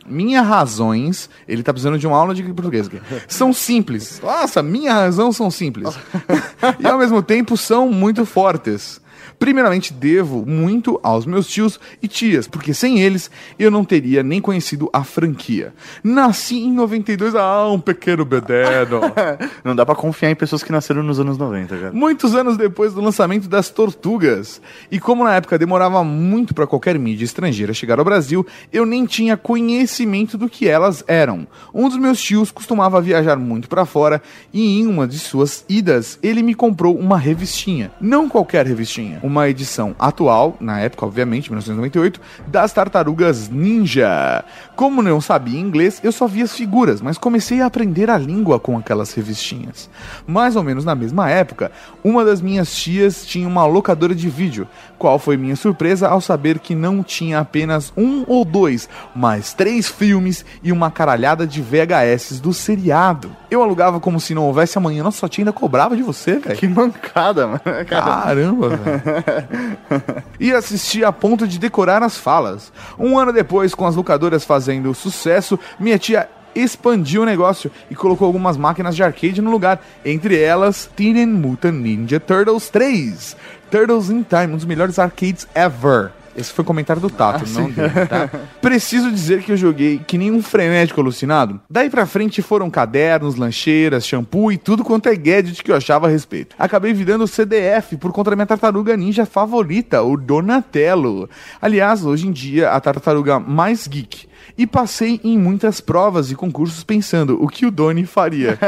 Minhas razões, ele tá precisando de uma aula de português aqui, são simples. Nossa, minha razão são simples. e ao mesmo tempo são muito fortes. Primeiramente, devo muito aos meus tios e tias, porque sem eles eu não teria nem conhecido a franquia. Nasci em 92, ah, um pequeno bededo.
Não dá pra confiar em pessoas que nasceram nos anos 90, cara.
Muitos anos depois do lançamento das Tortugas. E como na época demorava muito para qualquer mídia estrangeira chegar ao Brasil, eu nem tinha conhecimento do que elas eram. Um dos meus tios costumava viajar muito para fora e em uma de suas idas ele me comprou uma revistinha. Não qualquer revistinha, uma edição atual, na época, obviamente, 1998, das Tartarugas Ninja. Como não sabia inglês, eu só via as figuras, mas comecei a aprender a língua com aquelas revistinhas. Mais ou menos na mesma época, uma das minhas tias tinha uma locadora de vídeo. Qual foi minha surpresa ao saber que não tinha apenas um ou dois, mas três filmes e uma caralhada de VHS do seriado. Eu alugava como se não houvesse amanhã. Nossa, sua tia ainda cobrava de você, velho.
Que mancada, mano.
Caramba, velho. E assisti a ponto de decorar as falas. Um ano depois, com as locadoras fazendo sucesso, minha tia expandiu o negócio e colocou algumas máquinas de arcade no lugar, entre elas Teenage Mutant Ninja Turtles 3, Turtles in Time, um dos melhores arcades ever. Esse foi comentário do Tato, não dele, tá? Preciso dizer que eu joguei que nem um frenético alucinado. Daí pra frente foram cadernos, lancheiras, shampoo e tudo quanto é gadget que eu achava a respeito. Acabei virando CDF por conta da minha tartaruga ninja favorita, o Donatello. Aliás, hoje em dia, a tartaruga mais geek E passei em muitas provas e concursos pensando o que o Doni faria.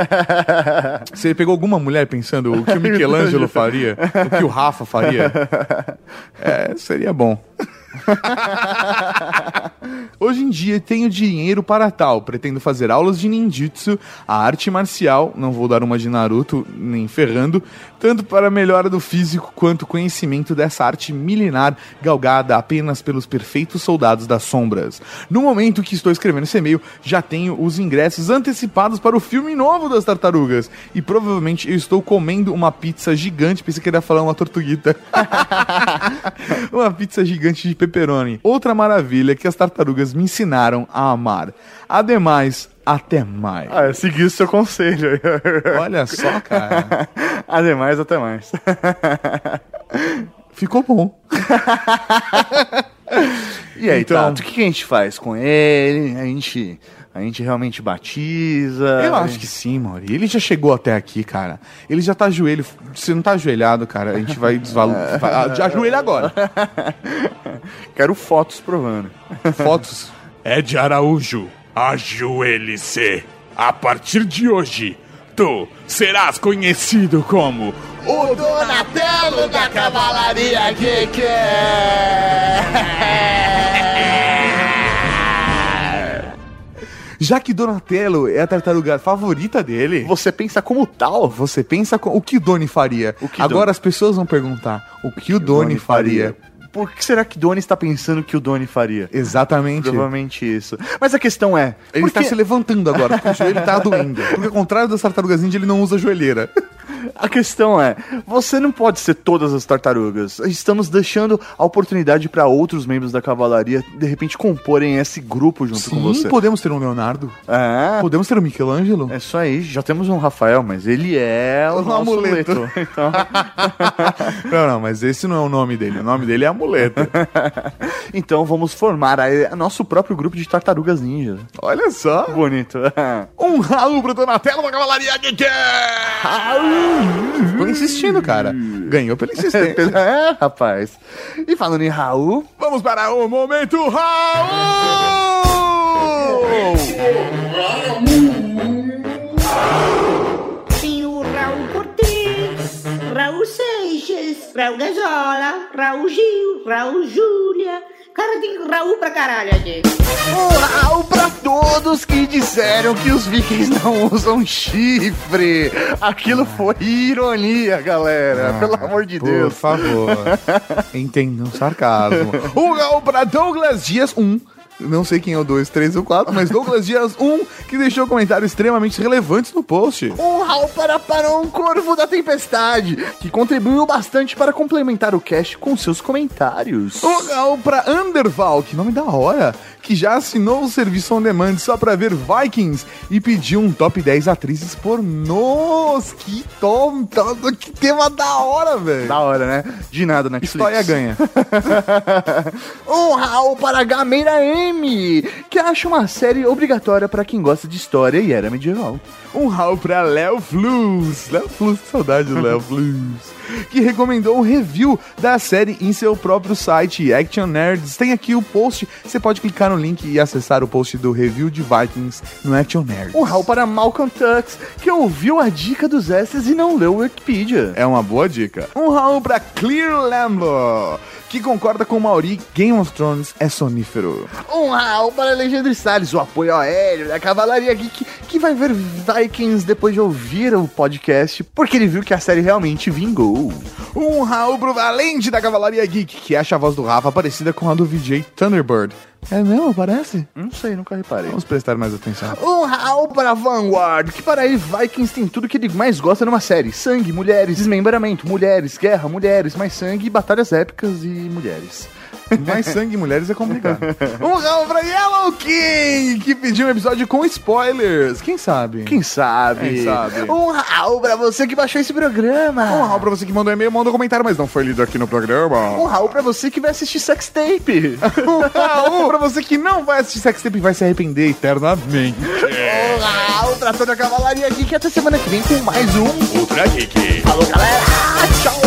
Você pegou alguma mulher pensando o que o Michelangelo faria? O que o Rafa faria? É, seria bom. Hoje em dia tenho dinheiro para tal. Pretendo fazer aulas de ninjutsu, a arte marcial, não vou dar uma de Naruto nem ferrando, tanto para a melhora do físico quanto conhecimento dessa arte milenar galgada apenas pelos perfeitos soldados das sombras. No momento que estou escrevendo esse e-mail, já tenho os ingressos antecipados para o filme novo das tartarugas e provavelmente eu estou comendo uma pizza gigante, pensei que ele ia falar uma tortuguita. uma pizza gigante de pepperoni. Outra maravilha que as tartarugas me ensinaram a amar. Ademais, até mais.
Ah, eu segui o seu conselho.
Olha só, cara.
Ademais, até mais.
Ficou bom.
E aí,
Então-
Tato, o que a gente faz com ele? A gente, a gente realmente batiza?
Eu acho que sim, Mauri. Ele já chegou até aqui, cara. Ele já tá ajoelho. Você não tá ajoelhado, cara. A gente vai desvalorizar. Ajoelha agora.
Quero fotos provando.
Fotos.
Ed Araújo, ajoelhe-se. A partir de hoje, tu serás conhecido como
O Donatello da Cavalaria Geek!
Já que Donatello é a tartaruga favorita dele,
Você pensa como tal?
você pensa com- o que o Doni faria.
O que
Agora
Doni-
as pessoas vão perguntar o que o Doni, faria.
Por que será que Doni está pensando que o Doni faria?
Exatamente.
Provavelmente isso. Mas a questão é.
Ele está se levantando agora, porque o joelho tá doendo. Porque ao contrário das tartarugas ninja, ele não usa joelheira.
A questão é, você não pode ser todas as tartarugas. Estamos deixando a oportunidade para outros membros da cavalaria de repente comporem esse grupo junto com você.
podemos ter um Leonardo.
É,
Podemos ter um Michelangelo.
é isso aí. Já temos um Rafael, mas ele é o
Um
nosso
amuleto.
amuleto. Então,
Não, não, mas esse não é o nome dele. O nome dele é amuleto.
então vamos formar aí nosso próprio grupo de tartarugas ninja.
Olha só.
Bonito.
Um Raul pro Donatello da Cavalaria Geek! Tô insistindo, cara. Ganhou pela insistência.
é, rapaz. E falando em Raul,
Vamos para o Momento Raul!
Tem o Raul Cortez, Raul Seixas, Raul Gazola, Raul Gil, Raul Júlia. Cara, tem Raul pra caralho aqui.
um Raul pra todos que disseram que os vikings não usam chifre. Aquilo foi ironia, galera. Pelo amor de
Por
Deus.
favor. Entendam o sarcasmo. Um Raul para Douglas Dias 1. Não sei quem é o 2, 3 ou 4, mas Douglas Dias 1, que deixou comentários extremamente relevantes no post.
Um Raul para, um corvo da tempestade, que contribuiu bastante para complementar o cast com seus comentários.
Um Raul para Underval, que nome da hora, que já assinou o serviço on demand só pra ver Vikings e pediu um top 10 atrizes pornôs. Que tom, tom, que tema da hora, velho.
Da hora, né? De nada, Netflix.
História ganha.
Um Raul para a Gameira M, que acha uma série obrigatória para quem gosta de história e era medieval.
Um Raul pra Léo Flus. Léo Flus, que saudade do Léo Flus. Que recomendou um review da série em seu próprio site, Action Nerds. Tem aqui o post, você pode clicar no link e acessar o post do review de Vikings no Action Nerds.
Um Raul para Malcolm Tux, que ouviu a dica dos extras e não leu o Wikipedia.
É uma boa dica. Um Raul pra Clear Lambo, que concorda com o Mauri, Game of Thrones é sonífero.
Um Raul para Alexandre Salles, o apoio aéreo da Cavalaria Geek, que vai ver Vikings depois de ouvir o podcast, porque ele viu que a série realmente vingou.
Um Raul pro Valente da Cavalaria Geek, que acha a voz do Rafa parecida com a do VJ Thunderbird. É mesmo? Parece?
Não sei, nunca reparei.
Vamos prestar mais atenção.
Um Raul para Vanguard, que para ele Vikings tem tudo que ele mais gosta numa série: sangue, mulheres, desmembramento, mulheres, guerra, mulheres, mais sangue, batalhas épicas e mulheres.
Mais sangue em mulheres é complicado. Um Raul pra Yellow King, que pediu um episódio com spoilers. Quem sabe?
Quem sabe?
Quem sabe?
Um Raul pra você que baixou esse programa.
Um Raul pra você que mandou e-mail, mandou comentário, mas não foi lido aqui no programa.
Um Raul pra você que vai assistir Sextape.
Um Raul pra você que não vai assistir Sextape e vai se arrepender eternamente.
Um Raul pra toda a Cavalaria Geek. Até semana que vem com mais um
Ultra Geek.
Falou, galera. Tchau,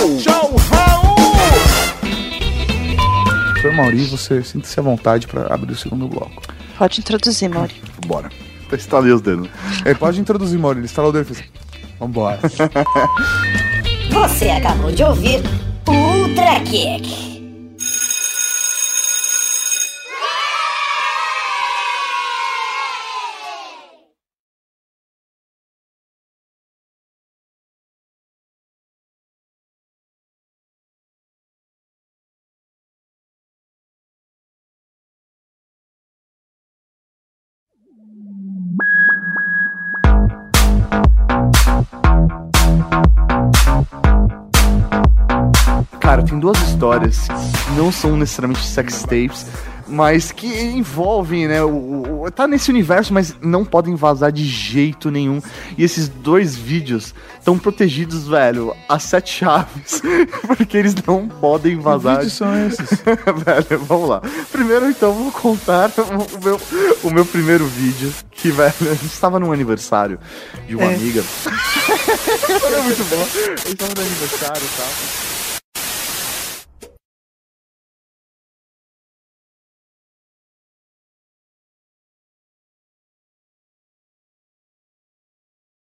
Senhor Mauri, você sinta-se à vontade pra abrir o segundo bloco.
Pode introduzir, Mauri.
Bora. Estalei os dedos.
É, pode introduzir, Mauri. Ele instalou o dedo e fez. Vambora.
Você acabou de ouvir Ultra Kick.
Tem duas histórias que não são necessariamente sex tapes, mas que envolvem, né? O, o- tá nesse universo, mas não podem vazar de jeito nenhum. E esses dois vídeos estão protegidos, velho, a sete chaves, porque eles não podem vazar.
vídeos são esses?
velho, vamos lá. Primeiro, então, vou contar o meu, o meu primeiro vídeo, que, velho, a gente estava num aniversário de uma
É.
amiga. Era muito bom. A gente tava no aniversário e tal.